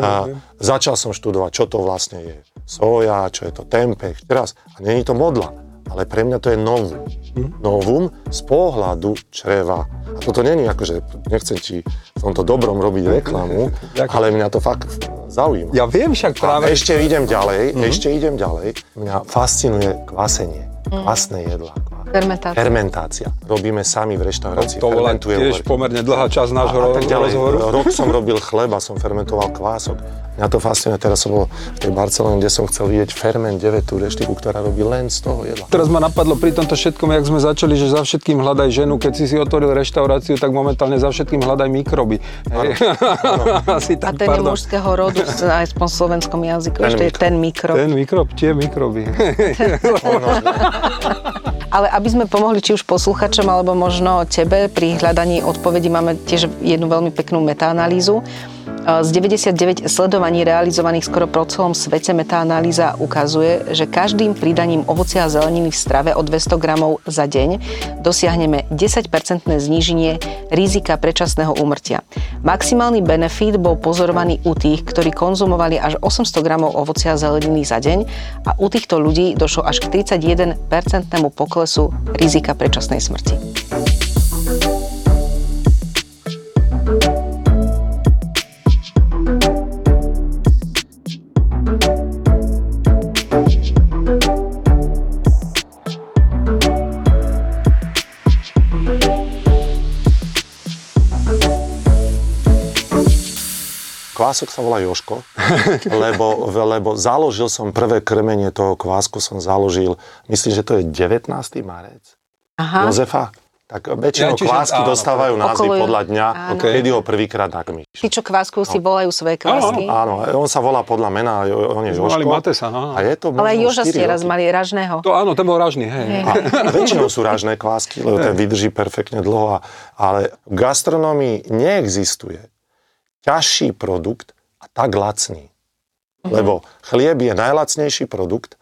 A začal som študovať, čo to vlastne je soja, čo je to tempeh, teraz. A není to modla ale pre mňa to je novum. Hm? Novum z pohľadu čreva. A toto není ako, že nechcem ti v tomto dobrom robiť reklamu, ale mňa to fakt zaujíma. Ja viem však práve... A ešte idem ďalej, mm-hmm. ešte idem ďalej. Mňa fascinuje kvasenie, kvasné jedlá. Fermentácia. Fermentácia. Robíme sami v reštaurácii. To bola tiež pomerne dlhá časť nášho a, a tak ďalej. rozhovoru. Rok som robil chleba, som fermentoval kvások. Mňa to fascinuje, teraz som bol v tej Barcelone, kde som chcel vidieť Ferment 9, tú reštiku, ktorá robí len z toho jedla. Teraz ma napadlo pri tomto všetkom, jak sme začali, že za všetkým hľadaj ženu, keď si si otvoril reštauráciu, tak momentálne za všetkým hľadaj mikroby. Asi tak, a ten pardon. je mužského rodu, aj v slovenskom jazyku, ten ešte je ten mikrob. Ten mikrob, tie mikroby. Ale aby sme pomohli či už posluchačom, alebo možno tebe pri hľadaní odpovedí, máme tiež jednu veľmi peknú metaanalýzu. Z 99 sledovaní realizovaných skoro po celom svete metaanalýza ukazuje, že každým pridaním ovocia a zeleniny v strave o 200 gramov za deň dosiahneme 10-percentné zníženie rizika predčasného úmrtia. Maximálny benefit bol pozorovaný u tých, ktorí konzumovali až 800 gramov ovocia a zeleniny za deň a u týchto ľudí došlo až k 31-percentnému poklesu rizika predčasnej smrti. Kvások sa volá Joško, lebo, lebo založil som prvé krmenie toho kvásku, som založil, myslím, že to je 19. marec. Aha. Jozefa. Tak väčšinou ja, kvásky áno, dostávajú názvy okolo... podľa dňa, okay. kedy ho prvýkrát nakrmíš. Tí, čo kvásku si no. volajú svoje kvásky. Áno, áno, on sa volá podľa mena, on je Joško. Mali Matesa, no. A je to Ale Joža ste raz mali ražného. To áno, ten bol ražný, hej. A, a väčšinou sú ražné kvásky, lebo ten vydrží perfektne dlho. A, ale v gastronomii neexistuje ťažší produkt a tak lacný. Mm-hmm. Lebo chlieb je najlacnejší produkt,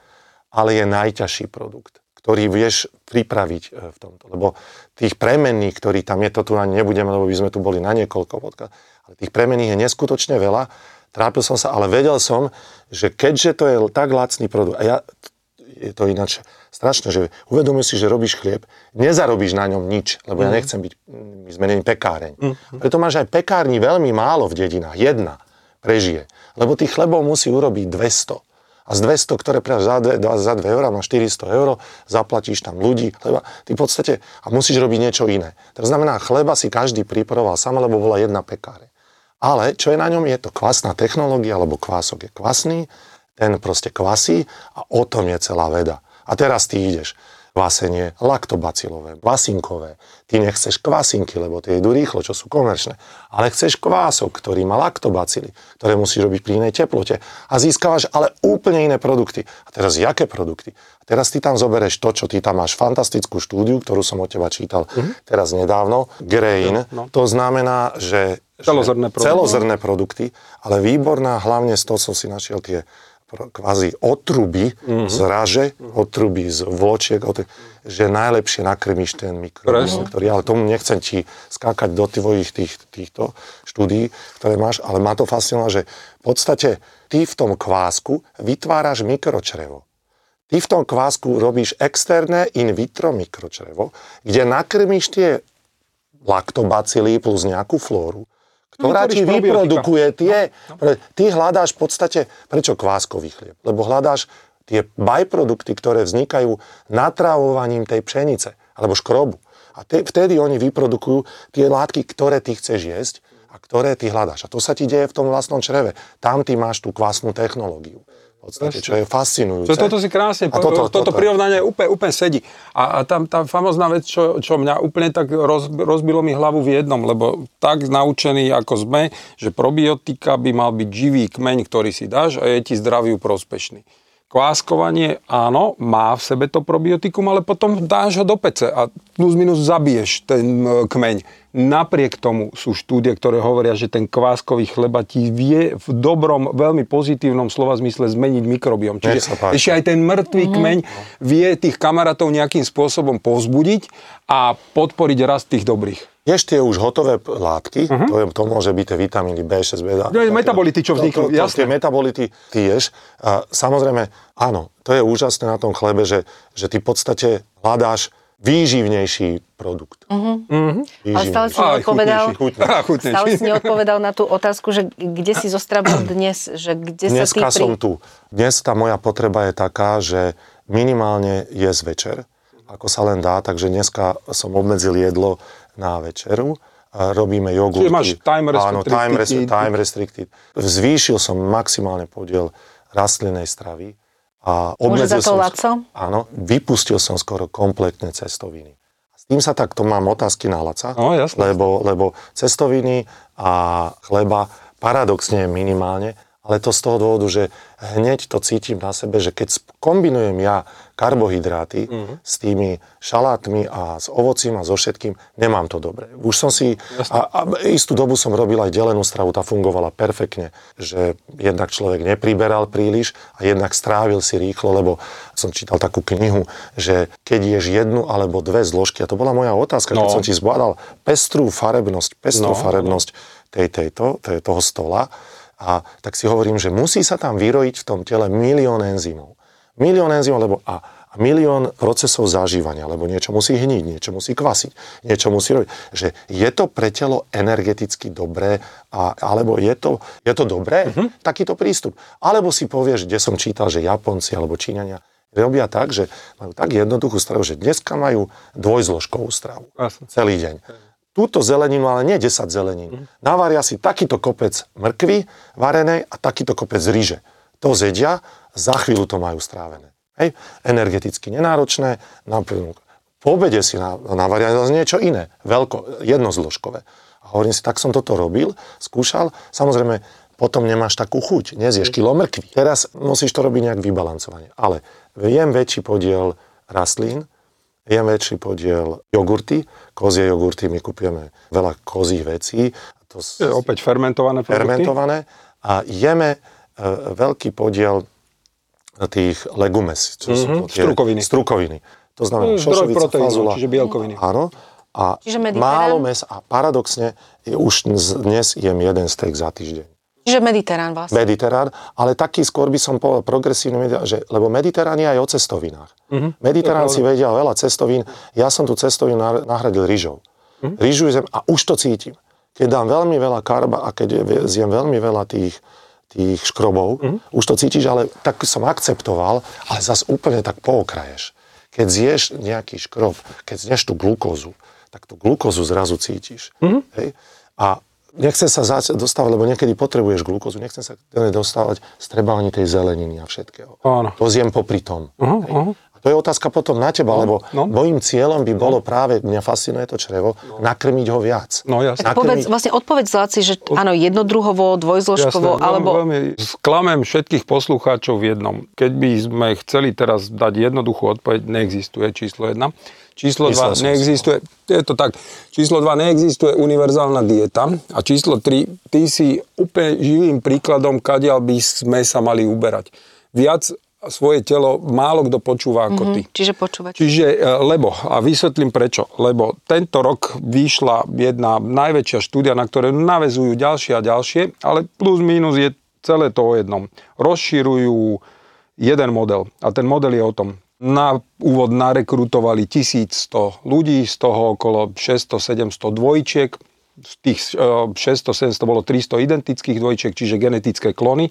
ale je najťažší produkt, ktorý vieš pripraviť e, v tomto. Lebo tých premenných, ktorí tam je, to tu ani nebudeme, lebo by sme tu boli na niekoľko podcast, ale tých premenných je neskutočne veľa. Trápil som sa, ale vedel som, že keďže to je tak lacný produkt, a ja, je to ináč strašné, že uvedomuješ si, že robíš chlieb, nezarobíš na ňom nič, lebo mm. ja mhm. nechcem byť, my sme není pekáreň. Mm. Preto máš aj pekárni veľmi málo v dedinách, jedna prežije. Lebo tých chlebov musí urobiť 200. A z 200, ktoré predáš za 2, za 2 eur, máš 400 eur, zaplatíš tam ľudí, chleba, ty v podstate, a musíš robiť niečo iné. To znamená, chleba si každý pripravoval sama, lebo bola jedna pekáre. Ale čo je na ňom, je to kvasná technológia, lebo kvások je kvasný, ten proste kvasí a o tom je celá veda. A teraz ty ideš. kvasenie laktobacilové, kvasinkové. Ty nechceš kvasinky, lebo tie idú rýchlo, čo sú komerčné. Ale chceš kvások, ktorý má laktobacily, ktoré musíš robiť pri inej teplote. A získavaš ale úplne iné produkty. A teraz jaké produkty? A teraz ty tam zobereš to, čo ty tam máš fantastickú štúdiu, ktorú som od teba čítal mm-hmm. teraz nedávno. Grain. No, no. To znamená, že Celozrné produkty. Celozrné produkty, ale výborná, hlavne z toho som si našiel tie kvázi otruby mm-hmm. z raže, otruby z vločiek, otruby, že najlepšie nakrmiš ten ktorý, ale tomu nechcem ti skákať do tvojich tých, týchto štúdií, ktoré máš, ale ma to fascinuje, že v podstate ty v tom kvásku vytváraš mikročrevo. Ty v tom kvásku robíš externé in vitro mikročrevo, kde nakrmíš tie laktobacily plus nejakú flóru ktorá ti vyprodukuje tie... No, no. Ty hľadáš v podstate, prečo kváskový chlieb? Lebo hľadáš tie byprodukty, ktoré vznikajú natrávovaním tej pšenice alebo škrobu. A te, vtedy oni vyprodukujú tie látky, ktoré ty chceš jesť a ktoré ty hľadáš. A to sa ti deje v tom vlastnom čreve. Tam ty máš tú kvásnu technológiu podstate, čo je fascinujúce. To, toto si krásne, a toto, toto, toto prirovnanie úplne, úplne sedí. A, a tam tá famozná vec, čo, čo mňa úplne tak roz, rozbilo mi hlavu v jednom, lebo tak naučený ako sme, že probiotika by mal byť živý kmeň, ktorý si dáš a je ti zdraviu prospešný. Kváskovanie, áno, má v sebe to probiotikum, ale potom dáš ho do pece a plus minus zabiješ ten e, kmeň. Napriek tomu sú štúdie, ktoré hovoria, že ten kváskový chleba ti vie v dobrom, veľmi pozitívnom slova zmysle zmeniť mikrobiom. Čiže ešte aj ten mŕtvý mm. kmeň vie tých kamarátov nejakým spôsobom povzbudiť a podporiť rast tých dobrých. Ješ tie už hotové látky, uh-huh. to, je, to môže byť tie vitamíny B6, B, no, metabolity, čo vzniknú, to, to, to, Tie metabolity ty ješ. A samozrejme, áno, to je úžasné na tom chlebe, že, že ty v podstate hľadáš výživnejší produkt. Uh-huh. Uh-huh. Ale stále si neodpovedal, stále si neodpovedal na tú otázku, že kde si zostrabol dnes, že kde Dneska sa ty pri... som tu. Dnes tá moja potreba je taká, že minimálne jesť večer, ako sa len dá, takže dneska som obmedzil jedlo na večeru. Robíme jogurty. Čiže máš time restricted. Áno, time, time restricted. Zvýšil som maximálne podiel rastlinnej stravy a Môže za to som, Laco? Áno, vypustil som skoro kompletne cestoviny. S tým sa takto mám otázky na Laca, no, jasne. lebo, lebo cestoviny a chleba paradoxne minimálne, ale to z toho dôvodu, že hneď to cítim na sebe, že keď kombinujem ja karbohydráty mm-hmm. s tými šalátmi a s ovocím a so všetkým, nemám to dobre. Už som si, a, a istú dobu som robil aj delenú stravu, tá fungovala perfektne, že jednak človek nepriberal príliš a jednak strávil si rýchlo, lebo som čítal takú knihu, že keď ješ jednu alebo dve zložky, a to bola moja otázka, no. keď som ti zbádal pestrú farebnosť, pestrú no, farebnosť tej, tejto, tej, toho stola, a tak si hovorím, že musí sa tam vyrojiť v tom tele milión enzymov. Milión enzymov, lebo a, a milión procesov zažívania, lebo niečo musí hniť, niečo musí kvasiť, niečo musí robiť. Že je to pre telo energeticky dobré, a, alebo je to, je to dobré, mm-hmm. takýto prístup. Alebo si povieš, kde som čítal, že Japonci alebo Číňania robia tak, že majú tak jednoduchú stravu, že dneska majú dvojzložkovú stravu. Jasne. Celý deň. Túto zeleninu, ale nie 10 zelenín. Mm. Navaria si takýto kopec mrkvy varenej a takýto kopec ryže. To zedia za chvíľu to majú strávené. Hej? Energeticky nenáročné, naplnú. Po obede si navaria zase niečo iné, veľko, jednozložkové. A hovorím si, tak som toto robil, skúšal. Samozrejme, potom nemáš takú chuť, nezieš kilo mrkvy. Teraz musíš to robiť nejak vybalancovanie. Ale viem väčší podiel rastlín, jem väčší podiel jogurty, kozie jogurty, my kupujeme veľa kozích vecí. To je opäť fermentované produkty? Fermentované a jeme E, veľký podiel tých legumes, čo mm-hmm. sú to tie strukoviny. strukoviny. To znamená mm, šošovica, proteínu, fazula. Čiže bielkoviny. Áno. A čiže málo mes a paradoxne už dnes jem jeden steak za týždeň. Čiže mediterán vlastne. Mediterán, ale taký skôr by som povedal progresívny, že, lebo mediterán je aj o cestovinách. Mm-hmm. Mediterán si vedia veľa cestovín. Ja som tu cestovinu nahradil rýžou. Mm-hmm. Rýžu zem a už to cítim. Keď dám veľmi veľa karba a keď zjem veľmi veľa tých tých škrobov, mm-hmm. už to cítiš, ale tak som akceptoval, ale zase úplne tak pookraješ. Keď zješ nejaký škrob, keď zješ tú glukózu, tak tú glukózu zrazu cítiš. Mm-hmm. Hej? A nechcem sa zať, dostávať, lebo niekedy potrebuješ glukózu, nechcem sa dostávať z trebávaní tej zeleniny a všetkého. Áno. To zjem popri tom. Uh-huh, uh-huh. A To je otázka potom na teba, No, lebo no. môjim cieľom by bolo práve, mňa fascinuje to črevo, nakrmiť ho viac. No jasne. Nakrmiť- Povedz, vlastne odpovedz Laci, že áno, jednodruhovo, dvojzložkovo, Jasné, alebo... Veľmi, sklamem všetkých poslucháčov v jednom. Keď by sme chceli teraz dať jednoduchú odpoveď, neexistuje číslo 1. Číslo Myslel 2 som si. neexistuje, je to tak, číslo 2 neexistuje univerzálna dieta a číslo 3, ty si úplne živým príkladom, kadiaľ by sme sa mali uberať. Viac svoje telo málo kto počúva ako ty. Čiže počúvať. Čiže, e, lebo, a vysvetlím prečo, lebo tento rok vyšla jedna najväčšia štúdia, na ktoré navezujú ďalšie a ďalšie, ale plus minus je celé to o jednom. Rozširujú jeden model a ten model je o tom, na úvod narekrutovali 1100 ľudí, z toho okolo 600-700 dvojčiek, z tých e, 600-700 bolo 300 identických dvojčiek, čiže genetické klony.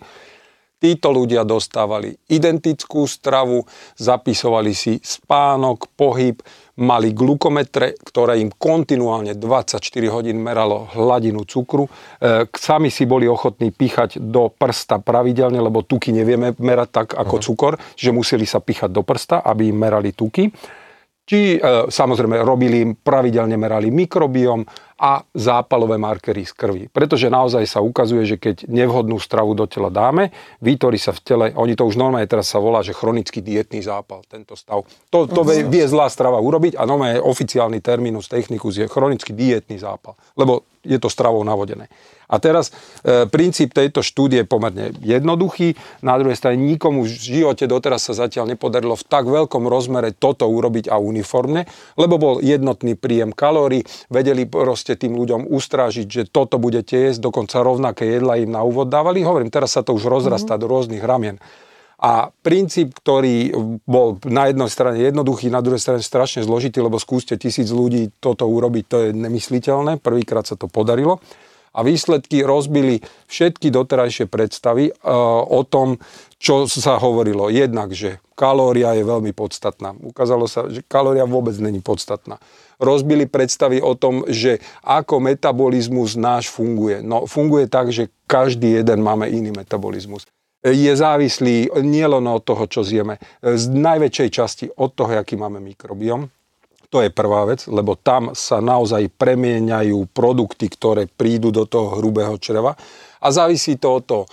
Títo ľudia dostávali identickú stravu, zapisovali si spánok, pohyb, mali glukometre, ktoré im kontinuálne 24 hodín meralo hladinu cukru. E, sami si boli ochotní píchať do prsta pravidelne, lebo tuky nevieme merať tak ako cukor, že museli sa píchať do prsta, aby im merali tuky. Či e, samozrejme robili im, pravidelne merali mikrobiom a zápalové markery z krvi. Pretože naozaj sa ukazuje, že keď nevhodnú stravu do tela dáme, vytvorí sa v tele, oni to už normálne teraz sa volá, že chronický dietný zápal, tento stav. To, to vie, vie zlá strava urobiť a normálne oficiálny terminus technicus je chronický dietný zápal, lebo je to stravou navodené. A teraz e, princíp tejto štúdie je pomerne jednoduchý. Na druhej strane nikomu v živote doteraz sa zatiaľ nepodarilo v tak veľkom rozmere toto urobiť a uniformne, lebo bol jednotný príjem kalórií, vedeli proste tým ľuďom ustrážiť, že toto budete jesť, dokonca rovnaké jedla im na úvod dávali. Hovorím, teraz sa to už rozrastá do rôznych ramien. A princíp, ktorý bol na jednej strane jednoduchý, na druhej strane strašne zložitý, lebo skúste tisíc ľudí toto urobiť, to je nemysliteľné. Prvýkrát sa to podarilo. A výsledky rozbili všetky doterajšie predstavy e, o tom, čo sa hovorilo. Jednak, že kalória je veľmi podstatná. Ukázalo sa, že kalória vôbec není podstatná. Rozbili predstavy o tom, že ako metabolizmus náš funguje. No funguje tak, že každý jeden máme iný metabolizmus je závislý nielen od toho, čo zjeme, z najväčšej časti od toho, aký máme mikrobiom. To je prvá vec, lebo tam sa naozaj premieňajú produkty, ktoré prídu do toho hrubého čreva a závisí to od toho,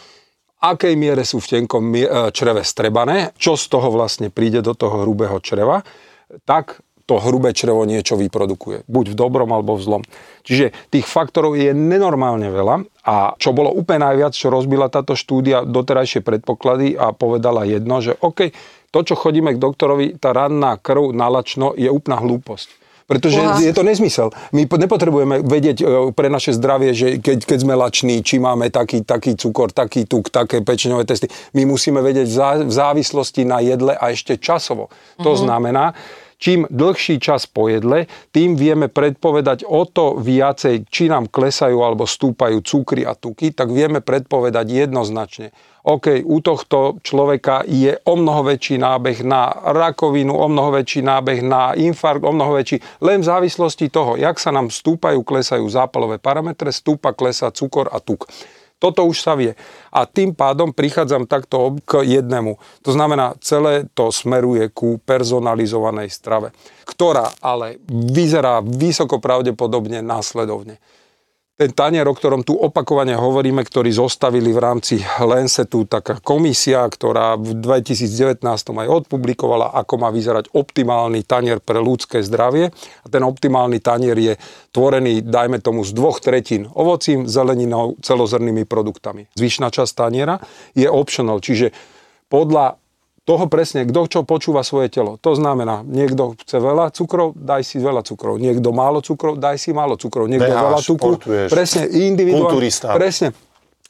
akej miere sú v tenkom mie- e, čreve strebané, čo z toho vlastne príde do toho hrubého čreva, tak to hrubé črevo niečo vyprodukuje. Buď v dobrom alebo v zlom. Čiže tých faktorov je nenormálne veľa a čo bolo úplne najviac, čo rozbila táto štúdia doterajšie predpoklady a povedala jedno, že OK, to, čo chodíme k doktorovi, tá ranná krv na lačno je úplná hlúposť. Pretože Uha. je to nezmysel. My po- nepotrebujeme vedieť e, pre naše zdravie, že keď, keď sme lační, či máme taký, taký cukor, taký tuk, také pečeňové testy. My musíme vedieť v zá- v závislosti na jedle a ešte časovo. To znamená, čím dlhší čas po jedle, tým vieme predpovedať o to viacej, či nám klesajú alebo stúpajú cukry a tuky, tak vieme predpovedať jednoznačne. OK, u tohto človeka je o mnoho väčší nábeh na rakovinu, o mnoho väčší nábeh na infarkt, o mnoho väčší, len v závislosti toho, jak sa nám stúpajú, klesajú zápalové parametre, stúpa, klesá cukor a tuk. Toto už sa vie. A tým pádom prichádzam takto k jednému. To znamená, celé to smeruje ku personalizovanej strave, ktorá ale vyzerá vysoko pravdepodobne následovne. Ten tanier, o ktorom tu opakovane hovoríme, ktorý zostavili v rámci Lancetu taká komisia, ktorá v 2019 aj odpublikovala, ako má vyzerať optimálny tanier pre ľudské zdravie. A ten optimálny tanier je tvorený, dajme tomu, z dvoch tretín ovocím, zeleninou, celozrnými produktami. Zvyšná časť taniera je optional, čiže podľa toho presne, kto čo počúva svoje telo. To znamená, niekto chce veľa cukrov, daj si veľa cukrov. Niekto málo cukrov, daj si málo cukrov. Niekto Beháš, veľa cukru. Presne, individuálne. kulturista. Presne.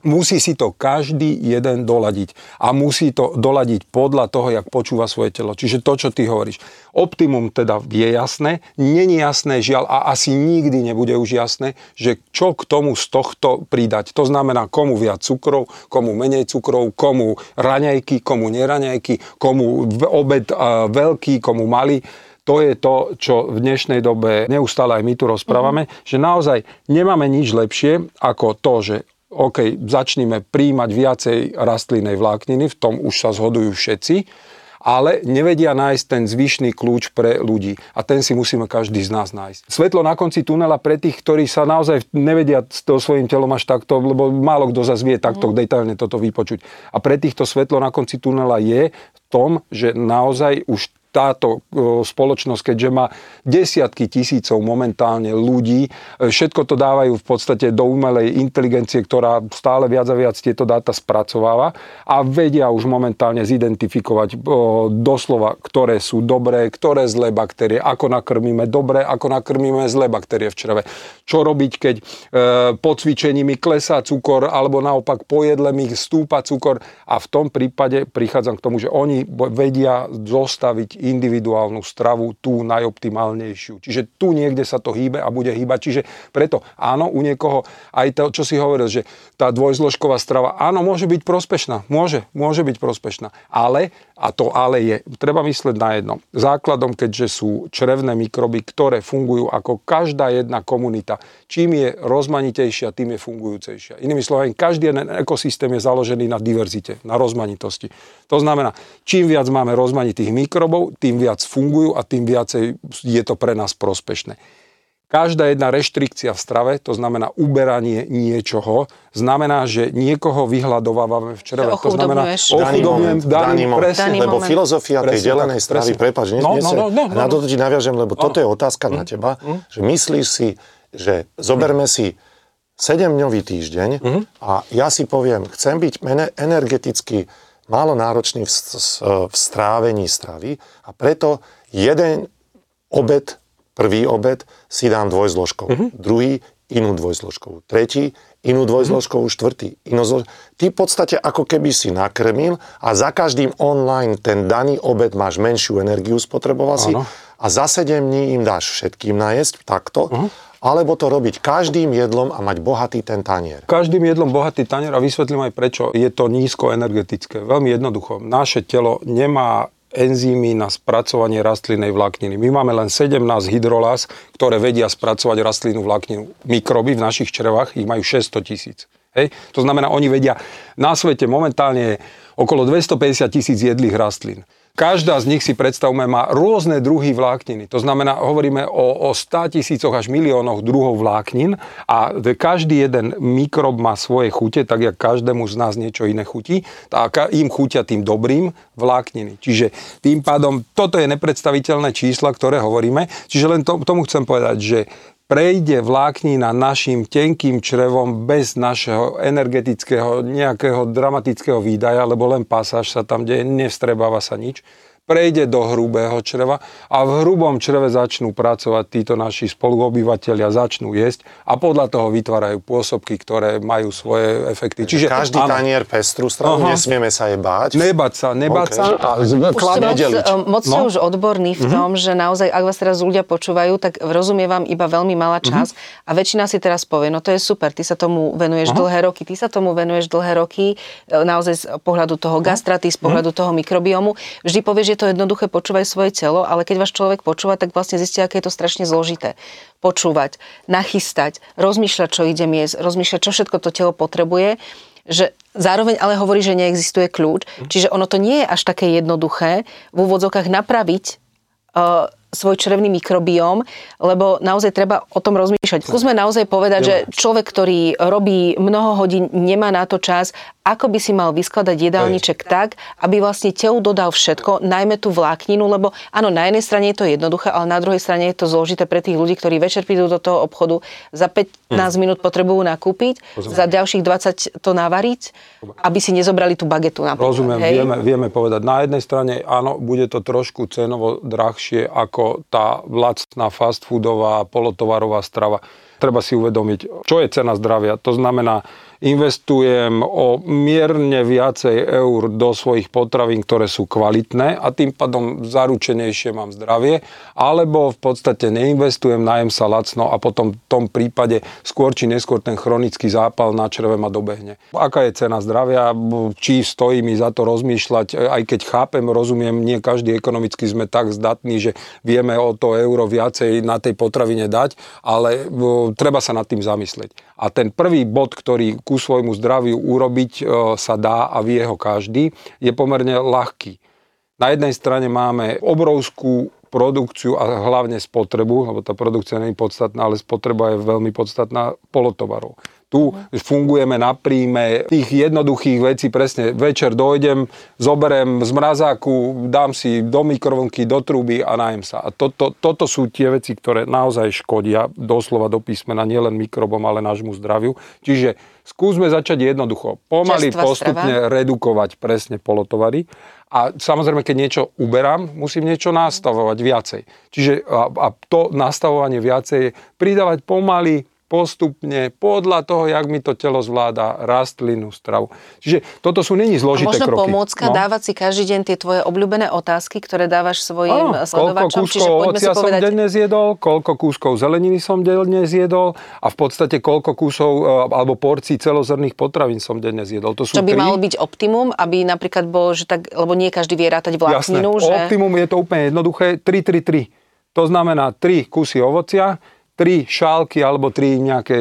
Musí si to každý jeden doladiť. A musí to doladiť podľa toho, jak počúva svoje telo. Čiže to, čo ty hovoríš. Optimum teda je jasné, není jasné žiaľ a asi nikdy nebude už jasné, že čo k tomu z tohto pridať. To znamená, komu viac cukrov, komu menej cukrov, komu raňajky, komu neraňajky, komu obed veľký, komu malý. To je to, čo v dnešnej dobe neustále aj my tu rozprávame, mm-hmm. že naozaj nemáme nič lepšie ako to, že OK, začneme príjmať viacej rastlinnej vlákniny, v tom už sa zhodujú všetci, ale nevedia nájsť ten zvyšný kľúč pre ľudí. A ten si musíme každý z nás nájsť. Svetlo na konci tunela pre tých, ktorí sa naozaj nevedia s to svojím telom až takto, lebo málo kto zase vie takto mm. detailne toto vypočuť. A pre týchto svetlo na konci tunela je v tom, že naozaj už táto spoločnosť, keďže má desiatky tisícov momentálne ľudí, e, všetko to dávajú v podstate do umelej inteligencie, ktorá stále viac a viac tieto dáta spracováva a vedia už momentálne zidentifikovať doslova, ktoré sú dobré, ktoré zlé baktérie, ako nakrmíme dobré, ako nakrmíme zlé baktérie v čreve. Čo robiť, keď e, po cvičení mi klesá cukor, alebo naopak po jedle mi stúpa cukor a v tom prípade prichádzam k tomu, že oni vedia zostaviť individuálnu stravu, tú najoptimálnejšiu. Čiže tu niekde sa to hýbe a bude hýbať. Čiže preto áno, u niekoho aj to, čo si hovoril, že tá dvojzložková strava, áno, môže byť prospešná. Môže, môže byť prospešná. Ale, a to ale je, treba mysleť na jedno. Základom, keďže sú črevné mikroby, ktoré fungujú ako každá jedna komunita. Čím je rozmanitejšia, tým je fungujúcejšia. Inými slovami, každý jeden ekosystém je založený na diverzite, na rozmanitosti. To znamená, čím viac máme rozmanitých mikrobov, tým viac fungujú a tým viacej je to pre nás prospešné. Každá jedna reštrikcia v strave, to znamená uberanie niečoho, znamená, že niekoho vyhľadovávame v čreve. To znamená, ochudobňujem daný, daný presne, lebo moment. filozofia tej delenej stravy, prepáč, nie, no, nie no, no, no, no, na to ti naviažem, lebo no. toto je otázka mm, na teba, mm. že myslíš si, že zoberme mm. si 7-dňový týždeň mm. a ja si poviem, chcem byť energeticky málo náročný v, v strávení stravy a preto jeden obed, prvý obed si dám dvojzložkovú, uh-huh. druhý inú dvojzložkovú, tretí inú dvojzložkovú, štvrtý inú zložkovú. Ty v podstate ako keby si nakrmil a za každým online ten daný obed máš menšiu energiu, spotreboval si a za 7 dní im dáš všetkým najesť takto. Uh-huh alebo to robiť každým jedlom a mať bohatý ten tanier? Každým jedlom bohatý tanier a vysvetlím aj prečo. Je to nízko energetické. Veľmi jednoducho. Naše telo nemá enzymy na spracovanie rastlinnej vlákniny. My máme len 17 hydrolás, ktoré vedia spracovať rastlinnú vlákninu. Mikroby v našich črevách ich majú 600 tisíc. Hej? To znamená, oni vedia, na svete momentálne okolo 250 tisíc jedlých rastlín. Každá z nich si predstavme má rôzne druhy vlákniny. To znamená, hovoríme o, o 100 tisícoch až miliónoch druhov vláknin a každý jeden mikrob má svoje chute, tak jak každému z nás niečo iné chutí, tak im chutia tým dobrým vlákniny. Čiže tým pádom toto je nepredstaviteľné čísla, ktoré hovoríme. Čiže len to, tomu chcem povedať, že prejde vláknina našim tenkým črevom bez našeho energetického nejakého dramatického výdaja, lebo len pasáž sa tam deje, nevstrebáva sa nič prejde do hrubého čreva a v hrubom čreve začnú pracovať títo naši spoluobyvateľia, začnú jesť a podľa toho vytvárajú pôsobky, ktoré majú svoje efekty. Čiže každý áno. tanier pestru stravu, nesmieme sa je báť. Nebať sa, nebať okay. sa a kladne deliť. Moc no? už odborný v mhm. tom, mm-hmm. že naozaj, ak vás teraz ľudia počúvajú, tak rozumie vám iba veľmi malá mhm. časť mm-hmm. a väčšina si teraz povie, no to je super, ty sa tomu venuješ uh-huh. dlhé roky, ty sa tomu venuješ dlhé roky, e, naozaj z pohľadu toho gastraty, z pohľadu uh-huh. toho mikrobiomu. Vždy povieš, že je to jednoduché, počúvaj svoje telo, ale keď vás človek počúva, tak vlastne zistí, aké je to strašne zložité. Počúvať, nachystať, rozmýšľať, čo ide jesť, rozmýšľať, čo všetko to telo potrebuje že zároveň ale hovorí, že neexistuje kľúč. Čiže ono to nie je až také jednoduché v úvodzokách napraviť uh, svoj črevný mikrobióm, lebo naozaj treba o tom rozmýšľať. Skúsme naozaj povedať, že človek, ktorý robí mnoho hodín, nemá na to čas, ako by si mal vyskladať jedálniček Hej. tak, aby vlastne telu dodal všetko, najmä tú vlákninu, lebo áno, na jednej strane je to jednoduché, ale na druhej strane je to zložité pre tých ľudí, ktorí večer prídu do toho obchodu, za 15 hmm. minút potrebujú nakúpiť, Rozumiem. za ďalších 20 to navariť, aby si nezobrali tú bagetu napríklad. Rozumiem, Hej? Vieme, vieme povedať. Na jednej strane áno, bude to trošku cenovo drahšie ako tá lacná fast foodová polotovarová strava. Treba si uvedomiť, čo je cena zdravia. To znamená, investujem o mierne viacej eur do svojich potravín, ktoré sú kvalitné a tým pádom zaručenejšie mám zdravie, alebo v podstate neinvestujem, najem sa lacno a potom v tom prípade skôr či neskôr ten chronický zápal na čreve ma dobehne. Aká je cena zdravia, či stojí mi za to rozmýšľať, aj keď chápem, rozumiem, nie každý ekonomicky sme tak zdatní, že vieme o to euro viacej na tej potravine dať, ale treba sa nad tým zamyslieť. A ten prvý bod, ktorý ku svojmu zdraviu urobiť e, sa dá a vie ho každý, je pomerne ľahký. Na jednej strane máme obrovskú produkciu a hlavne spotrebu, lebo tá produkcia nie je podstatná, ale spotreba je veľmi podstatná polotovarov. Tu fungujeme na príjme tých jednoduchých vecí, presne večer dojdem, zoberiem z mrazáku, dám si do mikrovlnky, do truby a najem sa. A to, to, toto sú tie veci, ktoré naozaj škodia doslova do písmena nielen mikrobom, ale nášmu zdraviu. Čiže skúsme začať jednoducho. Pomaly Čerstvá postupne strava. redukovať presne polotovary. A samozrejme, keď niečo uberám, musím niečo nastavovať viacej. Čiže a, a to nastavovanie viacej je pridávať pomaly, postupne, podľa toho, jak mi to telo zvláda rastlinu, stravu. Čiže toto sú není A zložité možno kroky. pomôcka No. dávať si každý deň tie tvoje obľúbené otázky, ktoré dávaš svojim Áno, koľko sledovačom. kúskov Čiže poďme si ocia som povedať, denne zjedol, koľko kúskov zeleniny som denne zjedol a v podstate koľko kusov e, alebo porcií celozrných potravín som denne zjedol. To sú čo by tri. malo byť optimum, aby napríklad bol, že tak, lebo nie každý vie rátať Jasné. vlákninu, že... Optimum je to úplne jednoduché. 3-3-3. To znamená 3 kusy ovocia, 3 šálky alebo 3 nejaké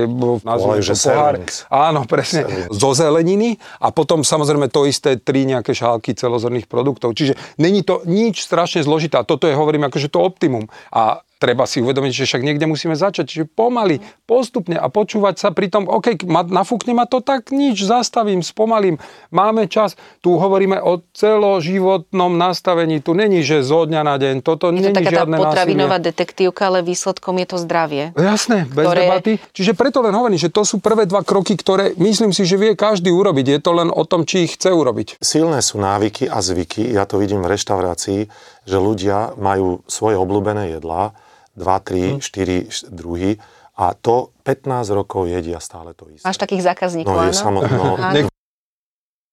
nazvime to pohár. servings. Áno, presne. Zo zeleniny a potom samozrejme to isté 3 nejaké šálky celozrných produktov. Čiže není to nič strašne zložité. A toto je, hovorím, akože to optimum. A treba si uvedomiť, že však niekde musíme začať. Čiže pomaly, postupne a počúvať sa pri tom, OK, ma, nafúkne ma to tak, nič, zastavím, spomalím. Máme čas. Tu hovoríme o celoživotnom nastavení. Tu není, že zo dňa na deň. Toto Je to není taká tá žiadne potravinová násilie. detektívka, ale výsledkom je to zdravie. Jasné, bez ktoré- debaty. Čiže preto len hovorím, že to sú prvé dva kroky, ktoré myslím si, že vie každý urobiť. Je to len o tom, či ich chce urobiť. Silné sú návyky a zvyky. Ja to vidím v reštaurácii, že ľudia majú svoje obľúbené jedlá, 2, 3, 4 druhy a to 15 rokov jedia stále to isté. Máš takých zákazníkov, No je áno? samotné. No, Áno.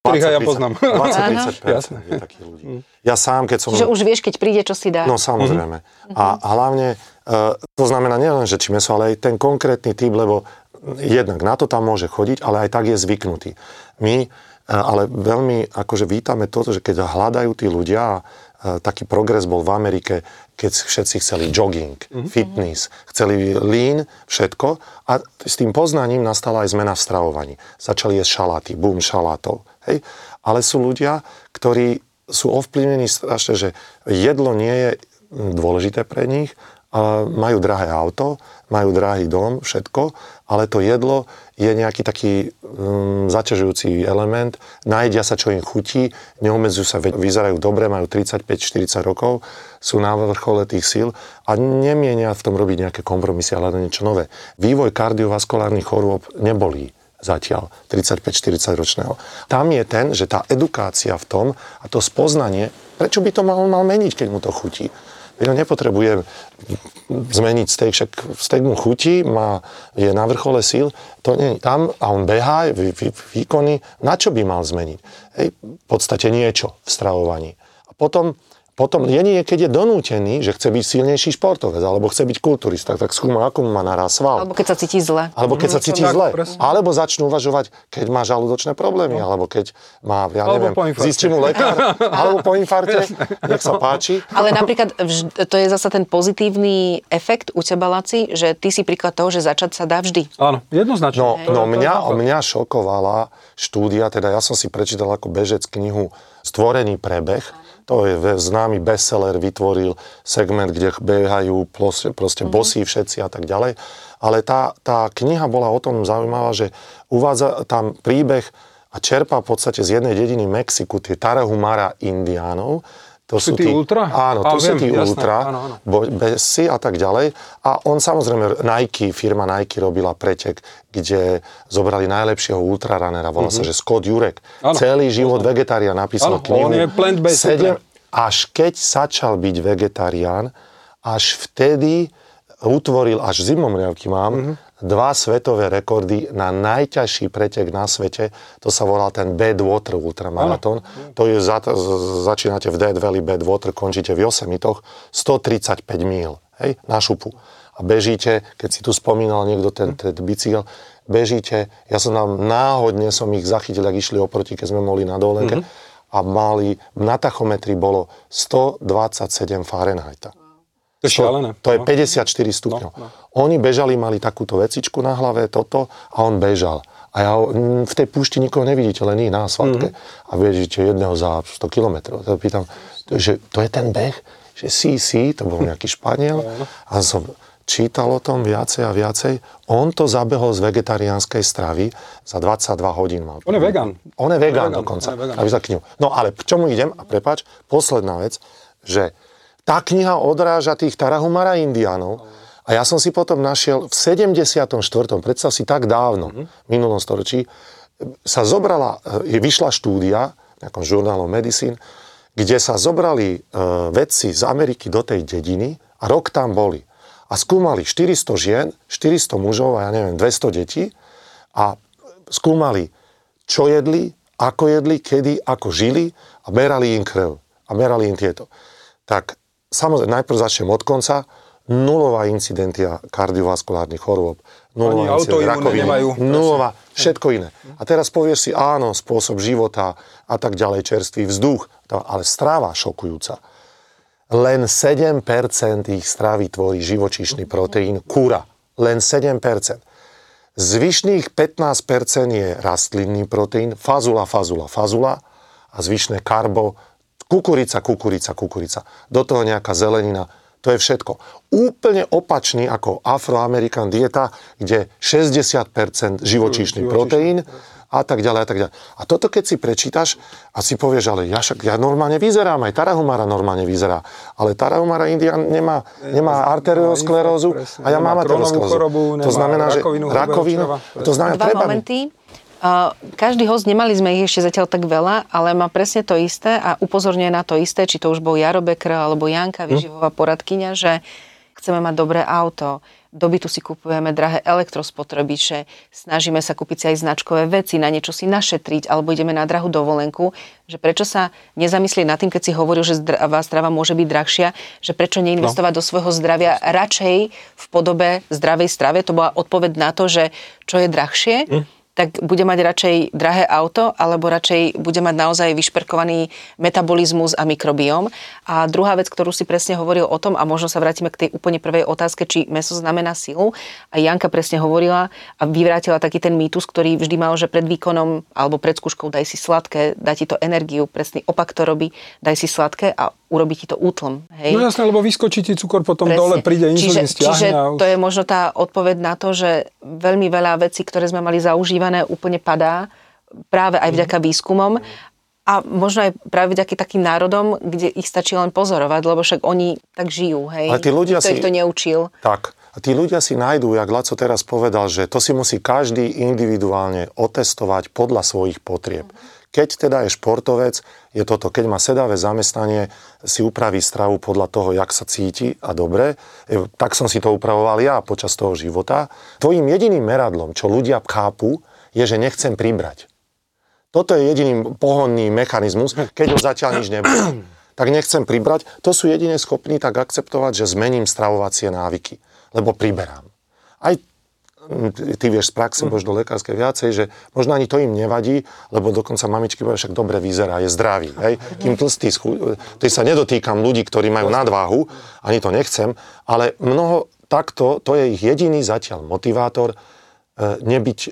Ktorých ja poznám. 20-30% Jasné. je takých ľudí. Ja sám, keď som... Čiže už vieš, keď príde, čo si dá. No samozrejme. A hlavne, uh, to znamená nielen, že či meso, ale aj ten konkrétny typ, lebo jednak na to tam môže chodiť, ale aj tak je zvyknutý. My uh, ale veľmi akože vítame to, že keď hľadajú tí ľudia, uh, taký progres bol v Amerike, keď všetci chceli jogging, fitness, chceli lean, všetko a s tým poznaním nastala aj zmena v stravovaní. Začali jesť šaláty, boom šalátov. Hej? Ale sú ľudia, ktorí sú ovplyvnení strašne, že jedlo nie je dôležité pre nich, majú drahé auto, majú drahý dom, všetko, ale to jedlo je nejaký taký um, zaťažujúci element, najedia sa, čo im chutí, neomedzujú sa, vyzerajú dobre, majú 35-40 rokov, sú na vrchole tých síl a nemienia v tom robiť nejaké kompromisy, ale niečo nové. Vývoj kardiovaskulárnych chorôb nebolí zatiaľ 35-40 ročného. Tam je ten, že tá edukácia v tom a to spoznanie, prečo by to mal, mal meniť, keď mu to chutí. Veď on nepotrebuje zmeniť steak, však steak mu chutí, má, je na vrchole síl, to nie tam a on behá, vý, vý, výkony, na čo by mal zmeniť? Hej, v podstate niečo v stravovaní. A potom potom je nie, keď je donútený, že chce byť silnejší športovec, alebo chce byť kulturista, tak skúma, ako mu má naraz sval. Alebo keď sa cíti zle. Alebo keď sa cíti Tak, zle. presne. Alebo začnú uvažovať, keď má žalúdočné problémy, alebo keď má, ja neviem, zistí mu lekár, alebo po infarte, nech sa páči. Ale napríklad to je zasa ten pozitívny efekt u teba, Laci, že ty si príklad toho, že začať sa dá vždy. Áno, jednoznačne. No, je- no mňa, mňa šokovala štúdia, teda ja som si prečítal ako bežec knihu Stvorený prebeh. To je známy bestseller, vytvoril segment, kde behajú proste, proste bosí všetci a tak ďalej. Ale tá, tá kniha bola o tom zaujímavá, že uvádza tam príbeh a čerpá v podstate z jednej dediny Mexiku, tie Tarahumara indiánov. To Sú tí ultra? Áno, to sú viem, tí jasné, ultra, áno, áno. besy a tak ďalej. A on samozrejme, Nike, firma Nike robila pretek, kde zobrali najlepšieho ultraranera, volá sa, že Scott Jurek. Mhm. Áno, Celý život vegetarián napísal Áno, knihu. on je plant-based Sedem- super. Až keď začal byť vegetarián, až vtedy utvoril, až zimomriavky mám, Mhm. Dva svetové rekordy na najťažší pretek na svete. To sa volá ten Badwater ultramaratón. To je, za, začínate v Dead Valley Badwater, končíte v Yosemitoch, 135 míl, hej, na šupu. A bežíte, keď si tu spomínal niekto ten, ten bicykel, bežíte, ja som tam náhodne som ich zachytil, ak išli oproti, keď sme boli na dovolenke, a mali, na tachometri bolo 127 Fahrenheita. To je šialené. To je No. 54 stupňov. No, no. Oni bežali, mali takúto vecičku na hlave, toto, a on bežal. A ja mm, v tej púšti nikoho nevidíte, len iný na asfaltke. Mm-hmm. A vidíte jedného za 100 kilometrov. Tak pýtam, že to je ten beh? Že CC, to bol nejaký Španiel. A som čítal o tom viacej a viacej. On to zabehol z vegetariánskej stravy za 22 hodín. Mal. On je vegan. On je vegan, dokonca. On je vegan. Aby za knihu. No ale k čomu idem? A prepač, posledná vec, že tá kniha odráža tých Tarahumara indiánov, a ja som si potom našiel v 74. predstav si tak dávno, v minulom storočí, sa zobrala, je vyšla štúdia v nejakom žurnálu Medicine, kde sa zobrali e, vedci z Ameriky do tej dediny a rok tam boli. A skúmali 400 žien, 400 mužov a ja neviem, 200 detí a skúmali, čo jedli, ako jedli, kedy, ako žili a merali im krv. A merali im tieto. Tak samozrejme, najprv začnem od konca nulová incidentia kardiovaskulárnych chorôb, nulová incidentia rakoviny, nemajú. nulová, všetko iné. A teraz povieš si, áno, spôsob života a tak ďalej, čerstvý vzduch, ale stráva šokujúca. Len 7% ich stravy tvorí živočíšny proteín kura. Len 7%. Zvyšných 15% je rastlinný proteín, fazula, fazula, fazula a zvyšné karbo, kukurica, kukurica, kukurica. Do toho nejaká zelenina, to je všetko. Úplne opačný ako afroamerikan dieta, kde 60% živočíšny proteín a tak ďalej a tak ďalej. A toto keď si prečítaš a si povieš, ale ja však ja normálne vyzerám, aj Tarahumara normálne vyzerá, ale Tarahumara Indian nemá, nemá arteriosklerózu a ja mám arteriosklerózu. To znamená, že rakovinu, to znamená, Dva treba momenty. Každý host, nemali sme ich ešte zatiaľ tak veľa, ale má presne to isté a upozorňuje na to isté, či to už bol Jaro Bekr alebo Janka, vyživová poradkyňa, že chceme mať dobré auto, do bytu si kupujeme drahé elektrospotrebiče, snažíme sa kúpiť si aj značkové veci, na niečo si našetriť, alebo ideme na drahú dovolenku, že prečo sa nezamyslieť nad tým, keď si hovoril, že zdravá strava môže byť drahšia, že prečo neinvestovať no. do svojho zdravia radšej v podobe zdravej strave. To bola odpoveď na to, že čo je drahšie. Hm tak bude mať radšej drahé auto, alebo radšej bude mať naozaj vyšperkovaný metabolizmus a mikrobióm. A druhá vec, ktorú si presne hovoril o tom, a možno sa vrátime k tej úplne prvej otázke, či meso znamená silu. A Janka presne hovorila a vyvrátila taký ten mýtus, ktorý vždy mal, že pred výkonom alebo pred skúškou daj si sladké, dá ti to energiu, presný opak to robí, daj si sladké a urobí ti to útlm. Hej? No jasné, lebo vyskočí ti cukor potom Presne. dole, príde inzulín, čiže, čiže už... to je možno tá odpoveď na to, že veľmi veľa vecí, ktoré sme mali zaužívané, úplne padá práve aj vďaka výskumom a možno aj práve vďaka takým národom, kde ich stačí len pozorovať, lebo však oni tak žijú, hej. Ale tí ľudia Nikto si... ich to neučil. Tak. A tí ľudia si nájdú, jak Laco teraz povedal, že to si musí každý individuálne otestovať podľa svojich potrieb. Keď teda je športovec, je toto, keď má sedavé zamestnanie, si upraví stravu podľa toho, jak sa cíti a dobre. E, tak som si to upravoval ja počas toho života. Tvojim jediným meradlom, čo ľudia chápu, je, že nechcem pribrať. Toto je jediný pohonný mechanizmus, keď ho zatiaľ nič nebude. Tak nechcem pribrať, to sú jedine schopní tak akceptovať, že zmením stravovacie návyky, lebo priberám. Aj ty vieš z praxe, možno lekárske viacej, že možno ani to im nevadí, lebo dokonca mamičky povedia, však dobre vyzerá, je zdravý. Hej? Kým tlstý, to sa nedotýkam ľudí, ktorí majú nadváhu, ani to nechcem, ale mnoho takto, to je ich jediný zatiaľ motivátor, e, nebyť, e,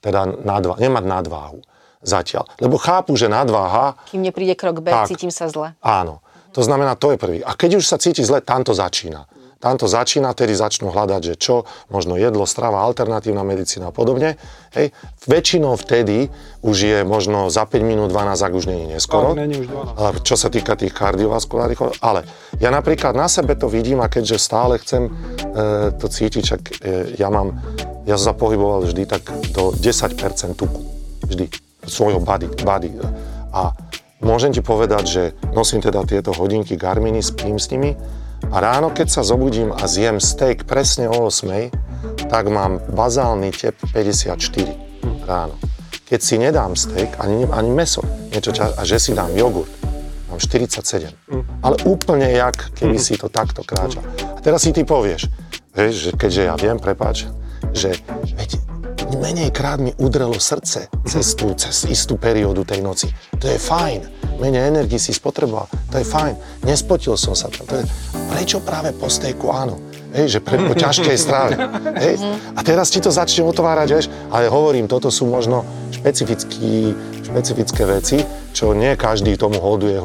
teda nadvá, nemať nadváhu zatiaľ. Lebo chápu, že nadváha... Kým nepríde krok B, tak, cítim sa zle. Áno. To znamená, to je prvý. A keď už sa cíti zle, tam to začína. Tam to začína, tedy začnú hľadať, že čo, možno jedlo, strava, alternatívna medicína a podobne. Hej. Väčšinou vtedy už je možno za 5 minút 12, ak už je neskoro. Ale už 12. Čo sa týka tých kardiovaskulárnych Ale ja napríklad na sebe to vidím a keďže stále chcem e, to cítiť, čak e, ja mám, ja som sa pohyboval vždy tak do 10% tuku. Vždy. Svojho body. body. A môžem ti povedať, že nosím teda tieto hodinky Garminy, spím s nimi a ráno, keď sa zobudím a zjem steak presne o 8, tak mám bazálny tep 54 ráno. Keď si nedám steak, ani, ani meso, niečo čas, a že si dám jogurt, mám 47. Ale úplne jak, keby si to takto kráčal. A teraz si ty povieš, vieš, že keďže ja viem, prepáč, že veď menej krát mi udrelo srdce cez, tú, cez istú periódu tej noci. To je fajn menej energii si spotreboval. To je fajn. Nespotil som sa tam. To je, prečo práve po stejku? Áno. Hej, že pre, po ťažkej strave. Hej. A teraz ti to začne otvárať, vieš, ale hovorím, toto sú možno špecifické veci, čo nie každý tomu hoduje,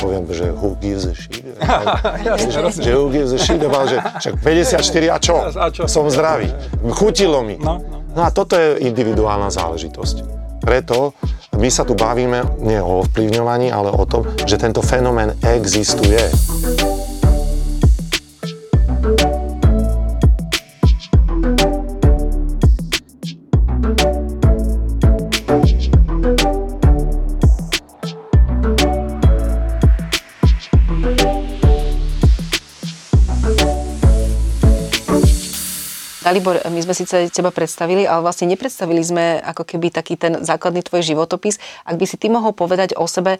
poviem, že who gives a shit. že who gives a shit, že však 54 a čo? A čo? Som zdravý. Chutilo mi. No, no. no a toto je individuálna záležitosť. Preto my sa tu bavíme nie o ovplyvňovaní, ale o tom, že tento fenomén existuje. Dalibor, my sme síce teba predstavili, ale vlastne nepredstavili sme ako keby taký ten základný tvoj životopis. Ak by si ty mohol povedať o sebe,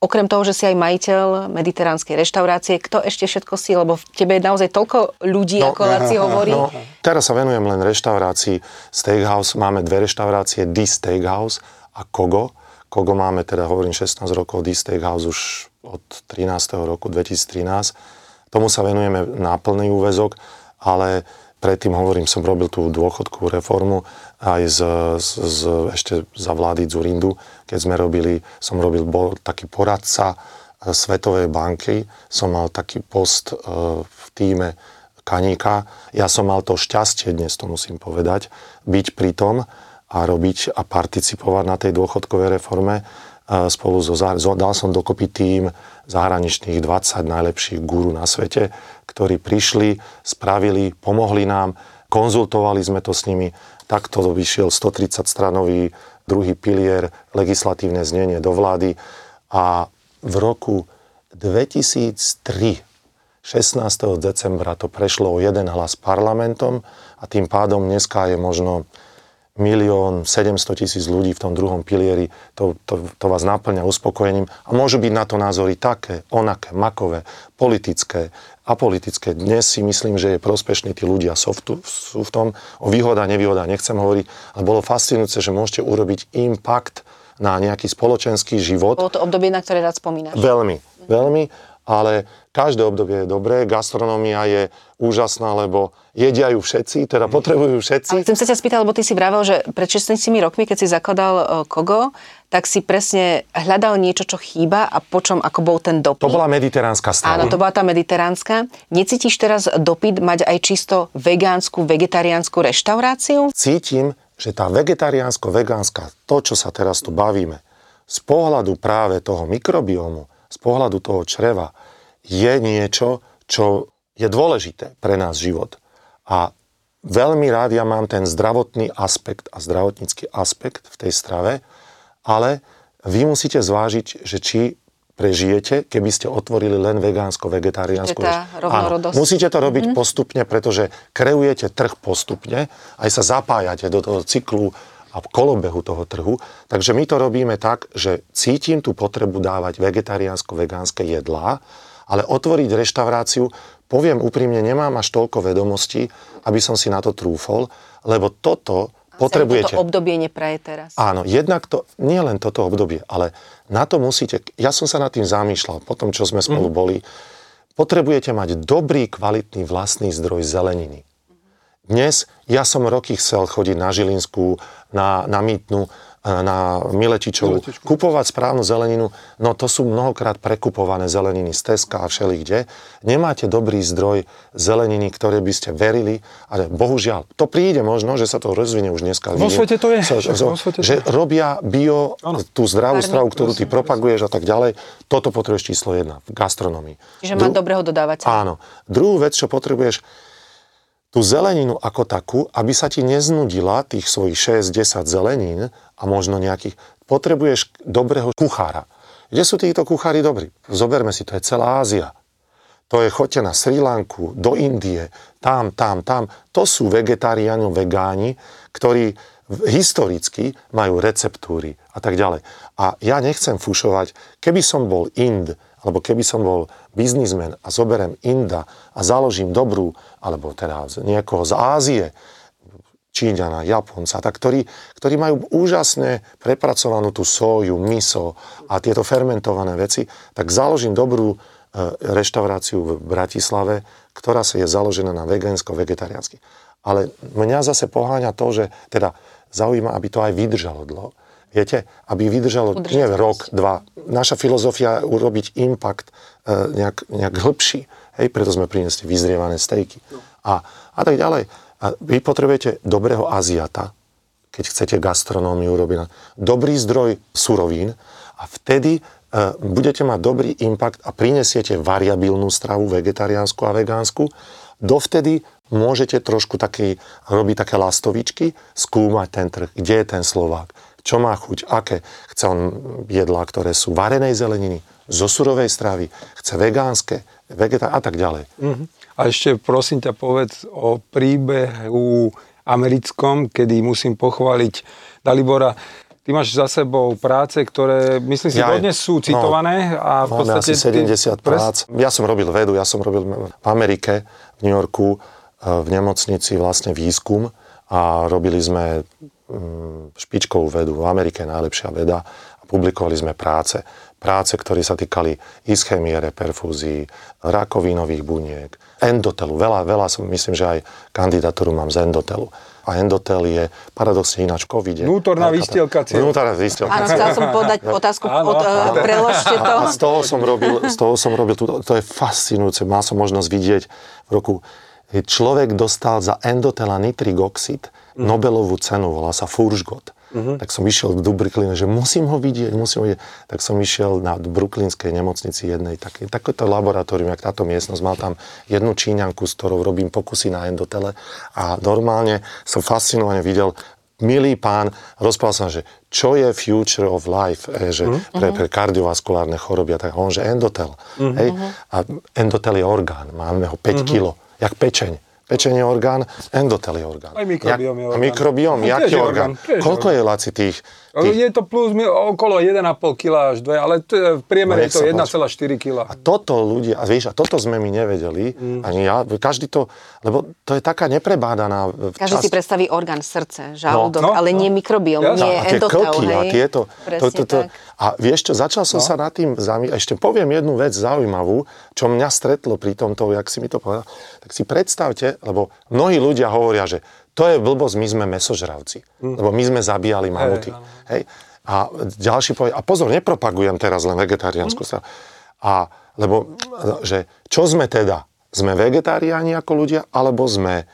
Okrem toho, že si aj majiteľ mediteránskej reštaurácie, kto ešte všetko si, lebo v tebe je naozaj toľko ľudí, no, ako Laci hovorí. No, teraz sa venujem len reštaurácii Steakhouse. Máme dve reštaurácie, The Steakhouse a Kogo. Kogo máme teda, hovorím, 16 rokov, The Steakhouse už od 13. roku 2013. Tomu sa venujeme na plný úvezok, ale Predtým, hovorím, som robil tú dôchodkovú reformu aj z, z, z, ešte za vlády Zurindu, keď sme robili, som robil, bol taký poradca e, Svetovej banky, som mal taký post e, v týme Kaníka. Ja som mal to šťastie, dnes to musím povedať, byť pri tom a robiť a participovať na tej dôchodkovej reforme spolu so, dal som dokopy tým zahraničných 20 najlepších guru na svete, ktorí prišli, spravili, pomohli nám, konzultovali sme to s nimi. Takto vyšiel 130 stranový druhý pilier, legislatívne znenie do vlády a v roku 2003 16. decembra to prešlo o jeden hlas parlamentom a tým pádom dneska je možno milión 700 tisíc ľudí v tom druhom pilieri, to, to, to vás naplňa uspokojením a môžu byť na to názory také, onaké, makové, politické, apolitické. Dnes si myslím, že je prospešný, tí ľudia sú v, sú v tom, o výhoda, nevýhoda nechcem hovoriť, ale bolo fascinujúce, že môžete urobiť impact na nejaký spoločenský život. Bolo to obdobie, na ktoré rád spomínaš. Veľmi, veľmi ale každé obdobie je dobré. Gastronomia je úžasná, lebo jedia ju všetci, teda potrebujú všetci. Ale chcem sa ťa spýtať, lebo ty si vravel, že pred 16 rokmi, keď si zakladal e, Kogo, tak si presne hľadal niečo, čo chýba a po čom ako bol ten dopyt. To bola mediteránska strana. Áno, to bola tá mediteránska. Necítiš teraz dopyt mať aj čisto vegánsku, vegetariánsku reštauráciu? Cítim, že tá vegetariánsko-vegánska, to, čo sa teraz tu bavíme, z pohľadu práve toho mikrobiomu, z pohľadu toho čreva je niečo, čo je dôležité pre nás život. A veľmi rád ja mám ten zdravotný aspekt a zdravotnícky aspekt v tej strave, ale vy musíte zvážiť, že či prežijete, keby ste otvorili len vegánsko-vegetariánsku Áno, musíte to robiť mm. postupne, pretože kreujete trh postupne, aj sa zapájate do toho cyklu a kolobehu toho trhu. Takže my to robíme tak, že cítim tú potrebu dávať vegetariánsko-vegánske jedlá, ale otvoriť reštauráciu, poviem úprimne, nemám až toľko vedomostí, aby som si na to trúfol, lebo toto potrebujete... toto obdobie nepraje teraz. Áno, jednak to, nie len toto obdobie, ale na to musíte... Ja som sa nad tým zamýšľal, po tom, čo sme spolu mm. boli. Potrebujete mať dobrý, kvalitný vlastný zdroj zeleniny. Dnes ja som roky chcel chodiť na Žilinskú, na, na Mýtnu, na Miletičovu, Miletičku. kupovať správnu zeleninu, no to sú mnohokrát prekupované zeleniny z Teska a všeli kde. Nemáte dobrý zdroj zeleniny, ktoré by ste verili, ale bohužiaľ, to príde možno, že sa to rozvinie už dneska. Vo svete to je. So, so, svete že to. robia bio, ano. tú zdravú stravu, ktorú ty propaguješ a tak ďalej. Toto potrebuješ číslo jedna v gastronomii. Čiže má dobrého dodávateľa. Áno. Druhú vec, čo potrebuješ, tú zeleninu ako takú, aby sa ti neznudila tých svojich 6-10 zelenín a možno nejakých, potrebuješ dobrého kuchára. Kde sú títo kuchári dobrí? Zoberme si, to je celá Ázia. To je choďte na Sri Lanku, do Indie, tam, tam, tam. To sú vegetariáni, vegáni, ktorí historicky majú receptúry a tak ďalej. A ja nechcem fušovať, keby som bol Ind, alebo keby som bol biznismen a zoberem Inda a založím dobrú, alebo teda niekoho z Ázie, Číňana, Japonca, tak ktorí, ktorí majú úžasne prepracovanú tú soju, miso a tieto fermentované veci, tak založím dobrú reštauráciu v Bratislave, ktorá sa je založená na vegánsko-vegetariánsky. Ale mňa zase poháňa to, že teda zaujíma, aby to aj vydržalo dlho. Viete, aby vydržalo nie rok, dva. Naša filozofia je urobiť impact e, nejak, nejak hĺbší. Hej, preto sme priniesli vyzrievané stejky. A, a tak ďalej. A vy potrebujete dobrého Aziata, keď chcete gastronómiu robiť. Dobrý zdroj surovín a vtedy e, budete mať dobrý impact a prinesiete variabilnú stravu, vegetariánsku a vegánsku. Dovtedy môžete trošku taký, robiť také lastovičky, skúmať ten trh, kde je ten Slovák čo má chuť, aké. Chce on jedlá, ktoré sú varenej zeleniny, zo surovej stravy, chce vegánske, vegetá a tak ďalej. Uh-huh. A ešte prosím ťa povedz o príbehu americkom, kedy musím pochváliť Dalibora. Ty máš za sebou práce, ktoré, myslím si, ja, dodnes sú no, citované. No, a v podstate... asi 70 ty... prác. Ja som robil vedu, ja som robil v Amerike, v New Yorku, eh, v nemocnici vlastne výskum a robili sme Mm, špičkovú vedu. V Amerike najlepšia veda a publikovali sme práce. Práce, ktoré sa týkali ischemiere, perfúzií, rakovinových buniek, endotelu. Veľa, veľa som, myslím, že aj kandidatúru mám z endotelu. A endotel je paradoxne ináč COVID. Vnútorná výstielka Vnútorná výstielka Áno, chcel som podať otázku, áno, od, áno. preložte to. A z toho som robil, z toho som robil to, to je fascinujúce. Mal som možnosť vidieť v roku človek dostal za endotela nitrigoxid mm. Nobelovú cenu, volá sa Furšgot. Mm-hmm. Tak som išiel do Brooklynu, že musím ho vidieť, musím ho vidieť. Tak som išiel na Brooklynskej nemocnici jednej, také, takéto laboratórium, jak táto miestnosť. Mal tam jednu číňanku, s ktorou robím pokusy na endotele a normálne som fascinovane videl, milý pán, rozprával som, že čo je future of life, e, že mm-hmm. pre, pre kardiovaskulárne choroby a tak, on, že endotel. Mm-hmm. Hej? A endotel je orgán, máme ho 5 mm-hmm. kilo jak pečeň. Pečenie orgán, endotel je orgán. Aj mikrobióm je orgán. A mikrobióm, jaký orgán? orgán? Koľko je laci tých Tých... Je to plus okolo 1,5 kg až 2, ale to je, v priemere no, je to 1,4 kg. A toto ľudia, a vieš, a toto sme my nevedeli, mm. ani ja, každý to, lebo to je taká neprebádaná Každý časť. si predstaví orgán srdce, žalúdok, no, no, ale no. nie mikrobióm, ja, nie a tie endotel, klky, hej? A, tieto, to, to, to, a vieš čo, začal som no. sa nad tým zamýšľať, ešte poviem jednu vec zaujímavú, čo mňa stretlo pri tomto, jak si mi to povedal, tak si predstavte, lebo mnohí ľudia hovoria, že to je blbosť, my sme mesožravci. Mm. Lebo my sme zabíjali mamuty. Hej, Hej? A ďalší povie, a pozor, nepropagujem teraz len vegetariánsku mm. A, lebo, že čo sme teda? Sme vegetariáni ako ľudia, alebo sme e,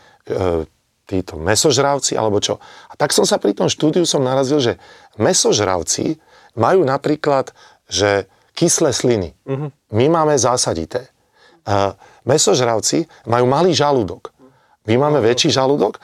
títo mesožravci, alebo čo? A tak som sa pri tom štúdiu som narazil, že mesožravci majú napríklad, že kyslé sliny. Mm-hmm. My máme zásadité. E, mesožravci majú malý žalúdok. My máme väčší žalúdok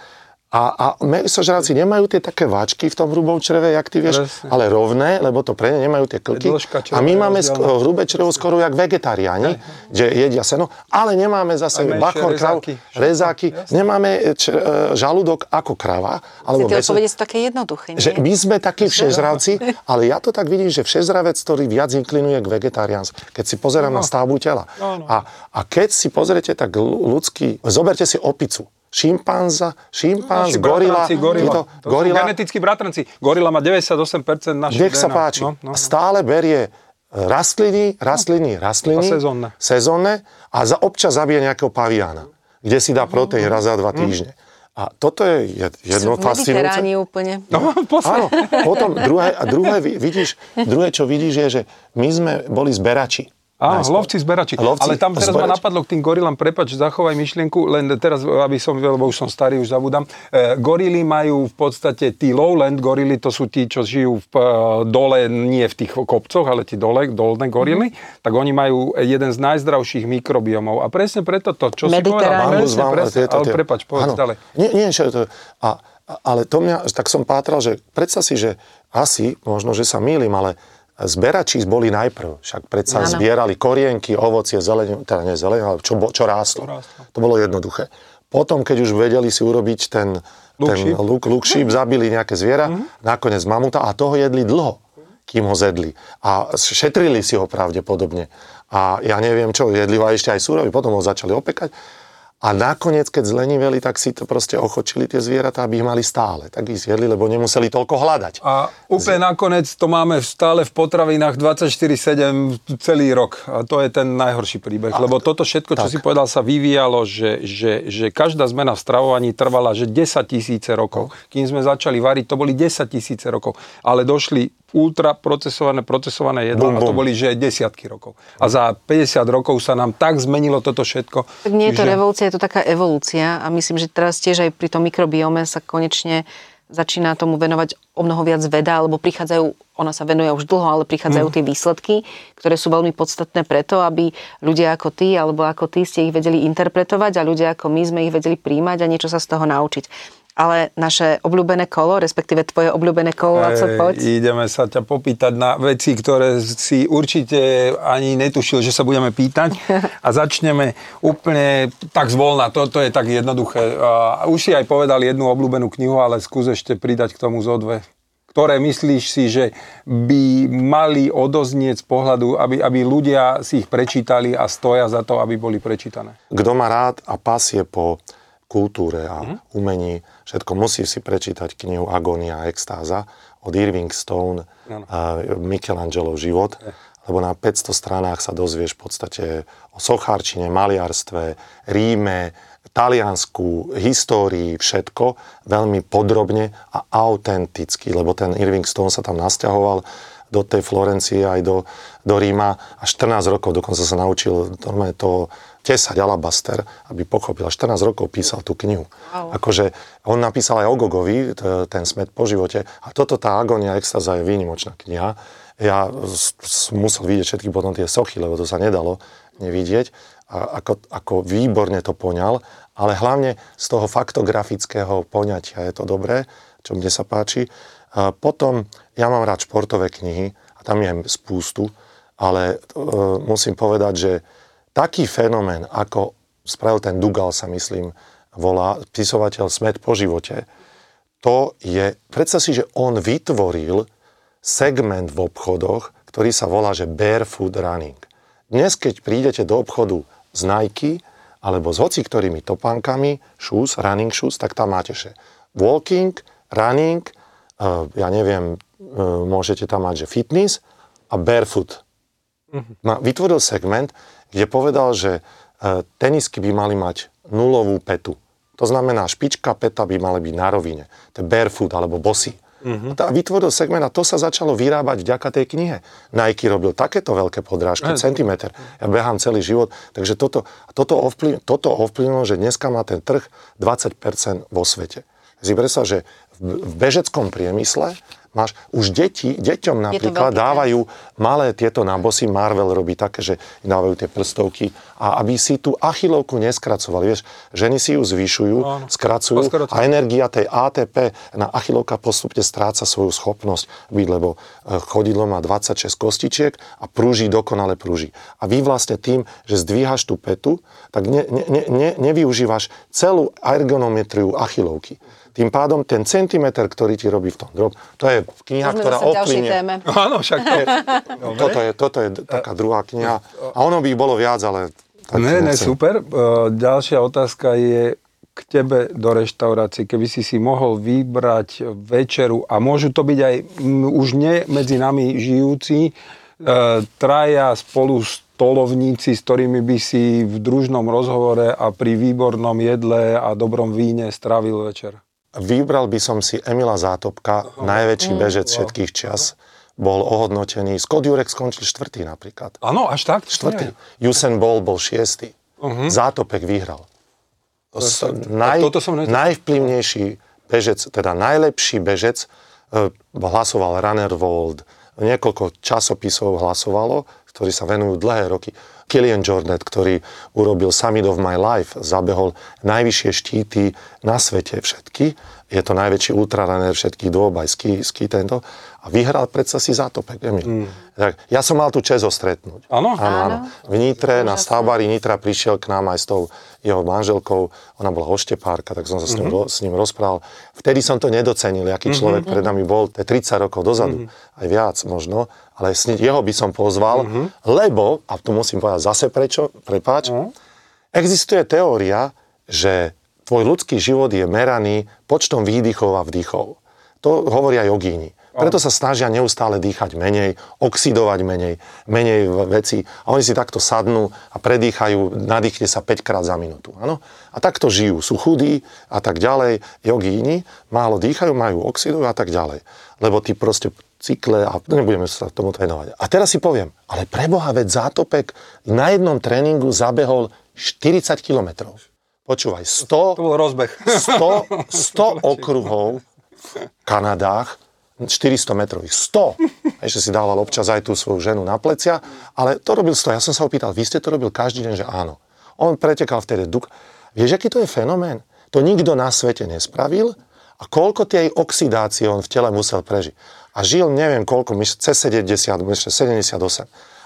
a, a mesožravci nemajú tie také váčky v tom hrubom čreve, jak ty vieš, Presne. ale rovné, lebo to pre ne nemajú tie klky. A my máme sk- hrubé črevo skoro jak vegetariáni, že jedia seno, ale nemáme zase bachor, krav, rezáky, nemáme č- e, žalúdok ako krava. Alebo tie odpovede sú také jednoduché, nie? Že my sme takí všežravci, ale ja to tak vidím, že všežravec, ktorý viac inklinuje k vegetariánsku, keď si pozerám no. na stavbu tela. No, no. A, a keď si pozriete tak ľudský, zoberte si opicu šimpanza, šimpanz, gorila, gorila. To gorila. genetickí bratranci. Gorila má 98% našich Nech sa páči. No, no, no. Stále berie rastliny, rastliny, rastliny. A sezónne. Sezónne a za občas zabije nejakého paviána, kde si dá proteín raz za dva týždne. A toto je jedno fascinujúce. úplne. No, Áno, potom druhé, a druhé, vidíš, druhé, čo vidíš, je, že my sme boli zberači. Áno, lovci zberači. Lovci, Ale tam teraz zberači. ma napadlo k tým gorilám, prepač, zachovaj myšlienku, len teraz, aby som, lebo už som starý, už zabudám. E, gorily majú v podstate, tí lowland gorily, to sú tí, čo žijú v e, dole, nie v tých kopcoch, ale tí dole, dolné gorily, mm. tak oni majú jeden z najzdravších mikrobiomov. A presne preto to, čo si povedal, presne, presne, tieto, ale prepač, povedz ďalej. Nie, nie, čo to, a, ale to mňa, tak som pátral, že predsa si, že asi, možno, že sa mýlim, ale Zberači boli najprv, však predsa ano. zbierali korienky, ovocie, zeleninu, teda nie zeleninu, ale čo, čo rástlo. To bolo jednoduché. Potom, keď už vedeli si urobiť ten, ten luk, luk šíp, zabili nejaké zviera, mm-hmm. nakoniec mamuta a toho jedli dlho, kým ho zedli. A šetrili si ho pravdepodobne. A ja neviem čo, jedli ho ešte aj súrový, potom ho začali opekať. A nakoniec, keď zleniveli, tak si to proste ochočili tie zvieratá, aby ich mali stále. Tak ich zjedli, lebo nemuseli toľko hľadať. A úplne nakoniec to máme stále v potravinách 24-7 celý rok. A to je ten najhorší príbeh. A, lebo toto všetko, čo tak. si povedal, sa vyvíjalo, že, že, že každá zmena v stravovaní trvala že 10 tisíce rokov. Kým sme začali variť, to boli 10 tisíce rokov. Ale došli ultra procesované, procesované jedlo bum, bum. a to boli že desiatky rokov. A za 50 rokov sa nám tak zmenilo toto všetko. Tak nie je to že... revolúcia, je to taká evolúcia a myslím, že teraz tiež aj pri tom mikrobiome sa konečne začína tomu venovať o mnoho viac veda, alebo prichádzajú, ona sa venuje už dlho, ale prichádzajú mm. tie výsledky, ktoré sú veľmi podstatné preto, aby ľudia ako ty, alebo ako ty ste ich vedeli interpretovať a ľudia ako my sme ich vedeli príjmať a niečo sa z toho naučiť ale naše obľúbené kolo, respektíve tvoje obľúbené kolo, a co poď? Ideme sa ťa popýtať na veci, ktoré si určite ani netušil, že sa budeme pýtať a začneme úplne tak zvolna, toto je tak jednoduché. Už si aj povedal jednu obľúbenú knihu, ale skús ešte pridať k tomu zo dve ktoré myslíš si, že by mali odoznieť z pohľadu, aby, aby ľudia si ich prečítali a stoja za to, aby boli prečítané? Kto má rád a pasie po kultúre a mm. umení, všetko musí si prečítať knihu Agonia a extáza od Irving Stone, no. a Michelangelo život, je. lebo na 500 stranách sa dozvieš v podstate o sochárčine, maliarstve, Ríme, taliansku histórii, všetko veľmi podrobne a autenticky, lebo ten Irving Stone sa tam nasťahoval do tej Florencie aj do, do Ríma a 14 rokov dokonca sa naučil normálne to tesať alabaster, aby pochopil. A 14 rokov písal tú knihu. Wow. Akože on napísal aj o Gogovi, ten smet po živote. A toto, tá Agonia extaza je výnimočná kniha. Ja musel vidieť všetky potom tie sochy, lebo to sa nedalo nevidieť. A ako, ako výborne to poňal, ale hlavne z toho faktografického poňatia je to dobré, čo mne sa páči. A potom, ja mám rád športové knihy a tam je spústu, ale e, musím povedať, že taký fenomén, ako spravil ten Dugal, sa myslím, volá, spisovateľ Smet po živote, to je, predstav si, že on vytvoril segment v obchodoch, ktorý sa volá, že barefoot running. Dnes, keď prídete do obchodu z Nike, alebo s hoci ktorými topánkami, shoes, running shoes, tak tam máte že walking, running, uh, ja neviem, uh, môžete tam mať, že fitness a barefoot. Uh-huh. vytvoril segment, kde povedal, že e, tenisky by mali mať nulovú petu. To znamená, špička peta by mala byť na rovine. To je barefoot alebo bossy. Uh-huh. A vytvoril segment a to sa začalo vyrábať vďaka tej knihe. Nike robil takéto veľké podrážky, uh-huh. centimeter. Ja behám celý život, takže toto, toto, ovplyv, toto ovplyvnilo, že dneska má ten trh 20% vo svete. Si predstav, že v bežeckom priemysle máš, už deti, deťom napríklad dávajú malé tieto nábosy, Marvel robí také, že dávajú tie prstovky a aby si tú achilovku neskracovali. Vieš, ženy si ju zvyšujú, no, skracujú a energia tej ATP na achilovka postupne stráca svoju schopnosť byť, lebo e, chodidlo má 26 kostičiek a prúži, dokonale prúži. A vy vlastne tým, že zdvíhaš tú petu, tak ne, ne, ne, nevyužívaš celú ergonometriu achilovky. Tým pádom ten centimetr, ktorý ti robí v tom drop, to je kniha, Môžeme ktorá ovplyvne... Áno, však to je... toto, je, toto je taká druhá kniha. A ono by bolo viac, ale... Ne, ne, super. E, ďalšia otázka je k tebe do reštaurácie, keby si si mohol vybrať večeru a môžu to byť aj už nie medzi nami žijúci, e, traja spolu stolovníci, s ktorými by si v družnom rozhovore a pri výbornom jedle a dobrom víne strávil večer. Vybral by som si Emila Zátopka, uh-huh. najväčší mm, bežec wow. všetkých čias. Bol ohodnotený. Scott Jurek skončil štvrtý napríklad. Áno, až tak? Štvrtý. Usain Ball bol šiestý. Uh-huh. Zátopek vyhral. S, naj, najvplyvnejší bežec, teda najlepší bežec, eh, hlasoval Runner World. Niekoľko časopisov hlasovalo, ktorí sa venujú dlhé roky. Killian Jornet, ktorý urobil Summit of My Life, zabehol najvyššie štíty na svete všetky. Je to najväčší ultrarunner všetkých dôb, aj ski, ski tento. A vyhral predsa si zátopek, Emil. Mm. Tak, ja som mal tu čest ho stretnúť. Áno? Áno, áno. V Nitre, na stavbári Nitra prišiel k nám aj s tou jeho manželkou. Ona bola oštepárka, tak som sa mm-hmm. s, ním, mhm. s ním rozprával. Vtedy som to nedocenil, aký mhm, človek mm-hmm. pred nami bol. To je 30 rokov dozadu, mm-hmm. aj viac možno. Ale jeho by som pozval, mm-hmm. lebo, a tu musím povedať zase prečo, prepáč, mm-hmm. existuje teória, že tvoj ľudský život je meraný počtom výdychov a vdychov. To hovoria jogíni. Preto sa snažia neustále dýchať menej, oxidovať menej, menej veci. A oni si takto sadnú a predýchajú, nadýchne sa 5 krát za minútu. Ano? A takto žijú. Sú chudí a tak ďalej. Jogíni málo dýchajú, majú oxidu a tak ďalej. Lebo ty proste cykle a nebudeme sa tomu venovať. A teraz si poviem, ale preboha, veď Zátopek na jednom tréningu zabehol 40 kilometrov. Počúvaj, 100, To bol rozbeh. 100, 100 okruhov v Kanadách 400 metrových. 100! Ešte si dával občas aj tú svoju ženu na plecia, ale to robil 100. Ja som sa opýtal, vy ste to robil každý deň, že áno. On pretekal vtedy duk. Vieš, aký to je fenomén? To nikto na svete nespravil a koľko tej oxidácie on v tele musel prežiť. A žil neviem koľko, cez 70, 78.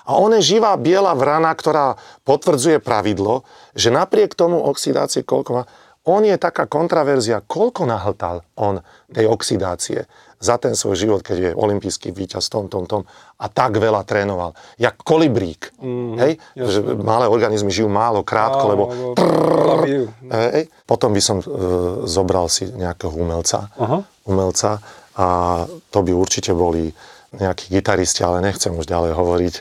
A on je živá biela vrana, ktorá potvrdzuje pravidlo, že napriek tomu oxidácie, koľko má, on je taká kontraverzia, koľko nahltal on tej oxidácie za ten svoj život, keď je olimpijský víťaz tom, tom, tom a tak veľa trénoval. Jak kolibrík. Mm, hej? Že malé organizmy žijú málo, krátko, lebo... Trrr, hej? Potom by som e, zobral si nejakého umelca, Aha. umelca a to by určite boli nejakí gitaristi, ale nechcem už ďalej hovoriť.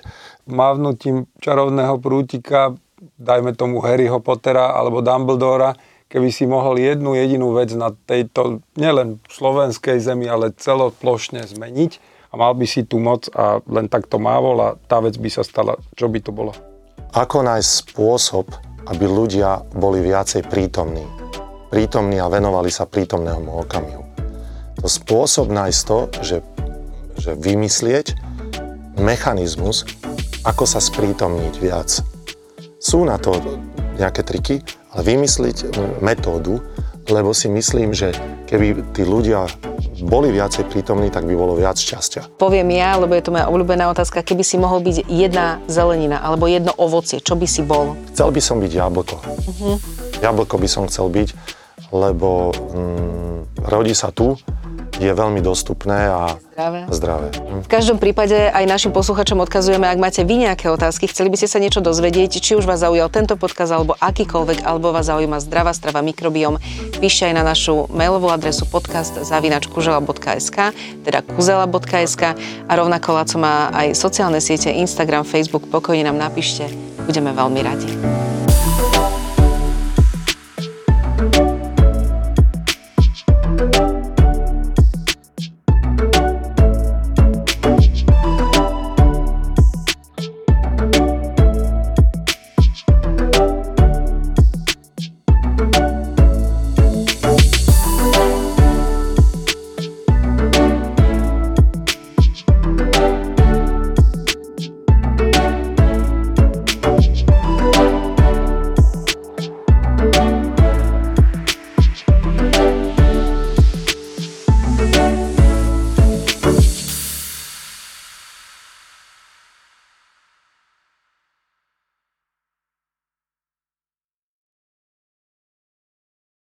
Mávnutím čarovného prútika, dajme tomu Harryho Pottera alebo Dumbledora, keby si mohol jednu jedinú vec na tejto nielen slovenskej zemi, ale celoplošne zmeniť a mal by si tú moc a len takto mávol a tá vec by sa stala, čo by to bolo? Ako nájsť spôsob, aby ľudia boli viacej prítomní. Prítomní a venovali sa prítomnému okamihu. To spôsob nájsť to, že, že vymyslieť mechanizmus, ako sa sprítomniť viac. Sú na to nejaké triky, ale vymysliť metódu, lebo si myslím, že keby tí ľudia boli viacej prítomní, tak by bolo viac šťastia. Poviem ja, lebo je to moja obľúbená otázka, keby si mohol byť jedna zelenina alebo jedno ovocie, čo by si bol? Chcel by som byť jablko. Uh-huh. Jablko by som chcel byť, lebo mm, rodí sa tu, je veľmi dostupné a zdravé. zdravé. Hm. V každom prípade aj našim posluchačom odkazujeme, ak máte vy nejaké otázky, chceli by ste sa niečo dozvedieť, či už vás zaujal tento podkaz alebo akýkoľvek, alebo vás zaujíma zdravá strava mikrobiom, píšte aj na našu mailovú adresu podcast zavinačkužela.sk, teda kuzela.sk a rovnako Laco má aj sociálne siete Instagram, Facebook, pokojne nám napíšte, budeme veľmi radi.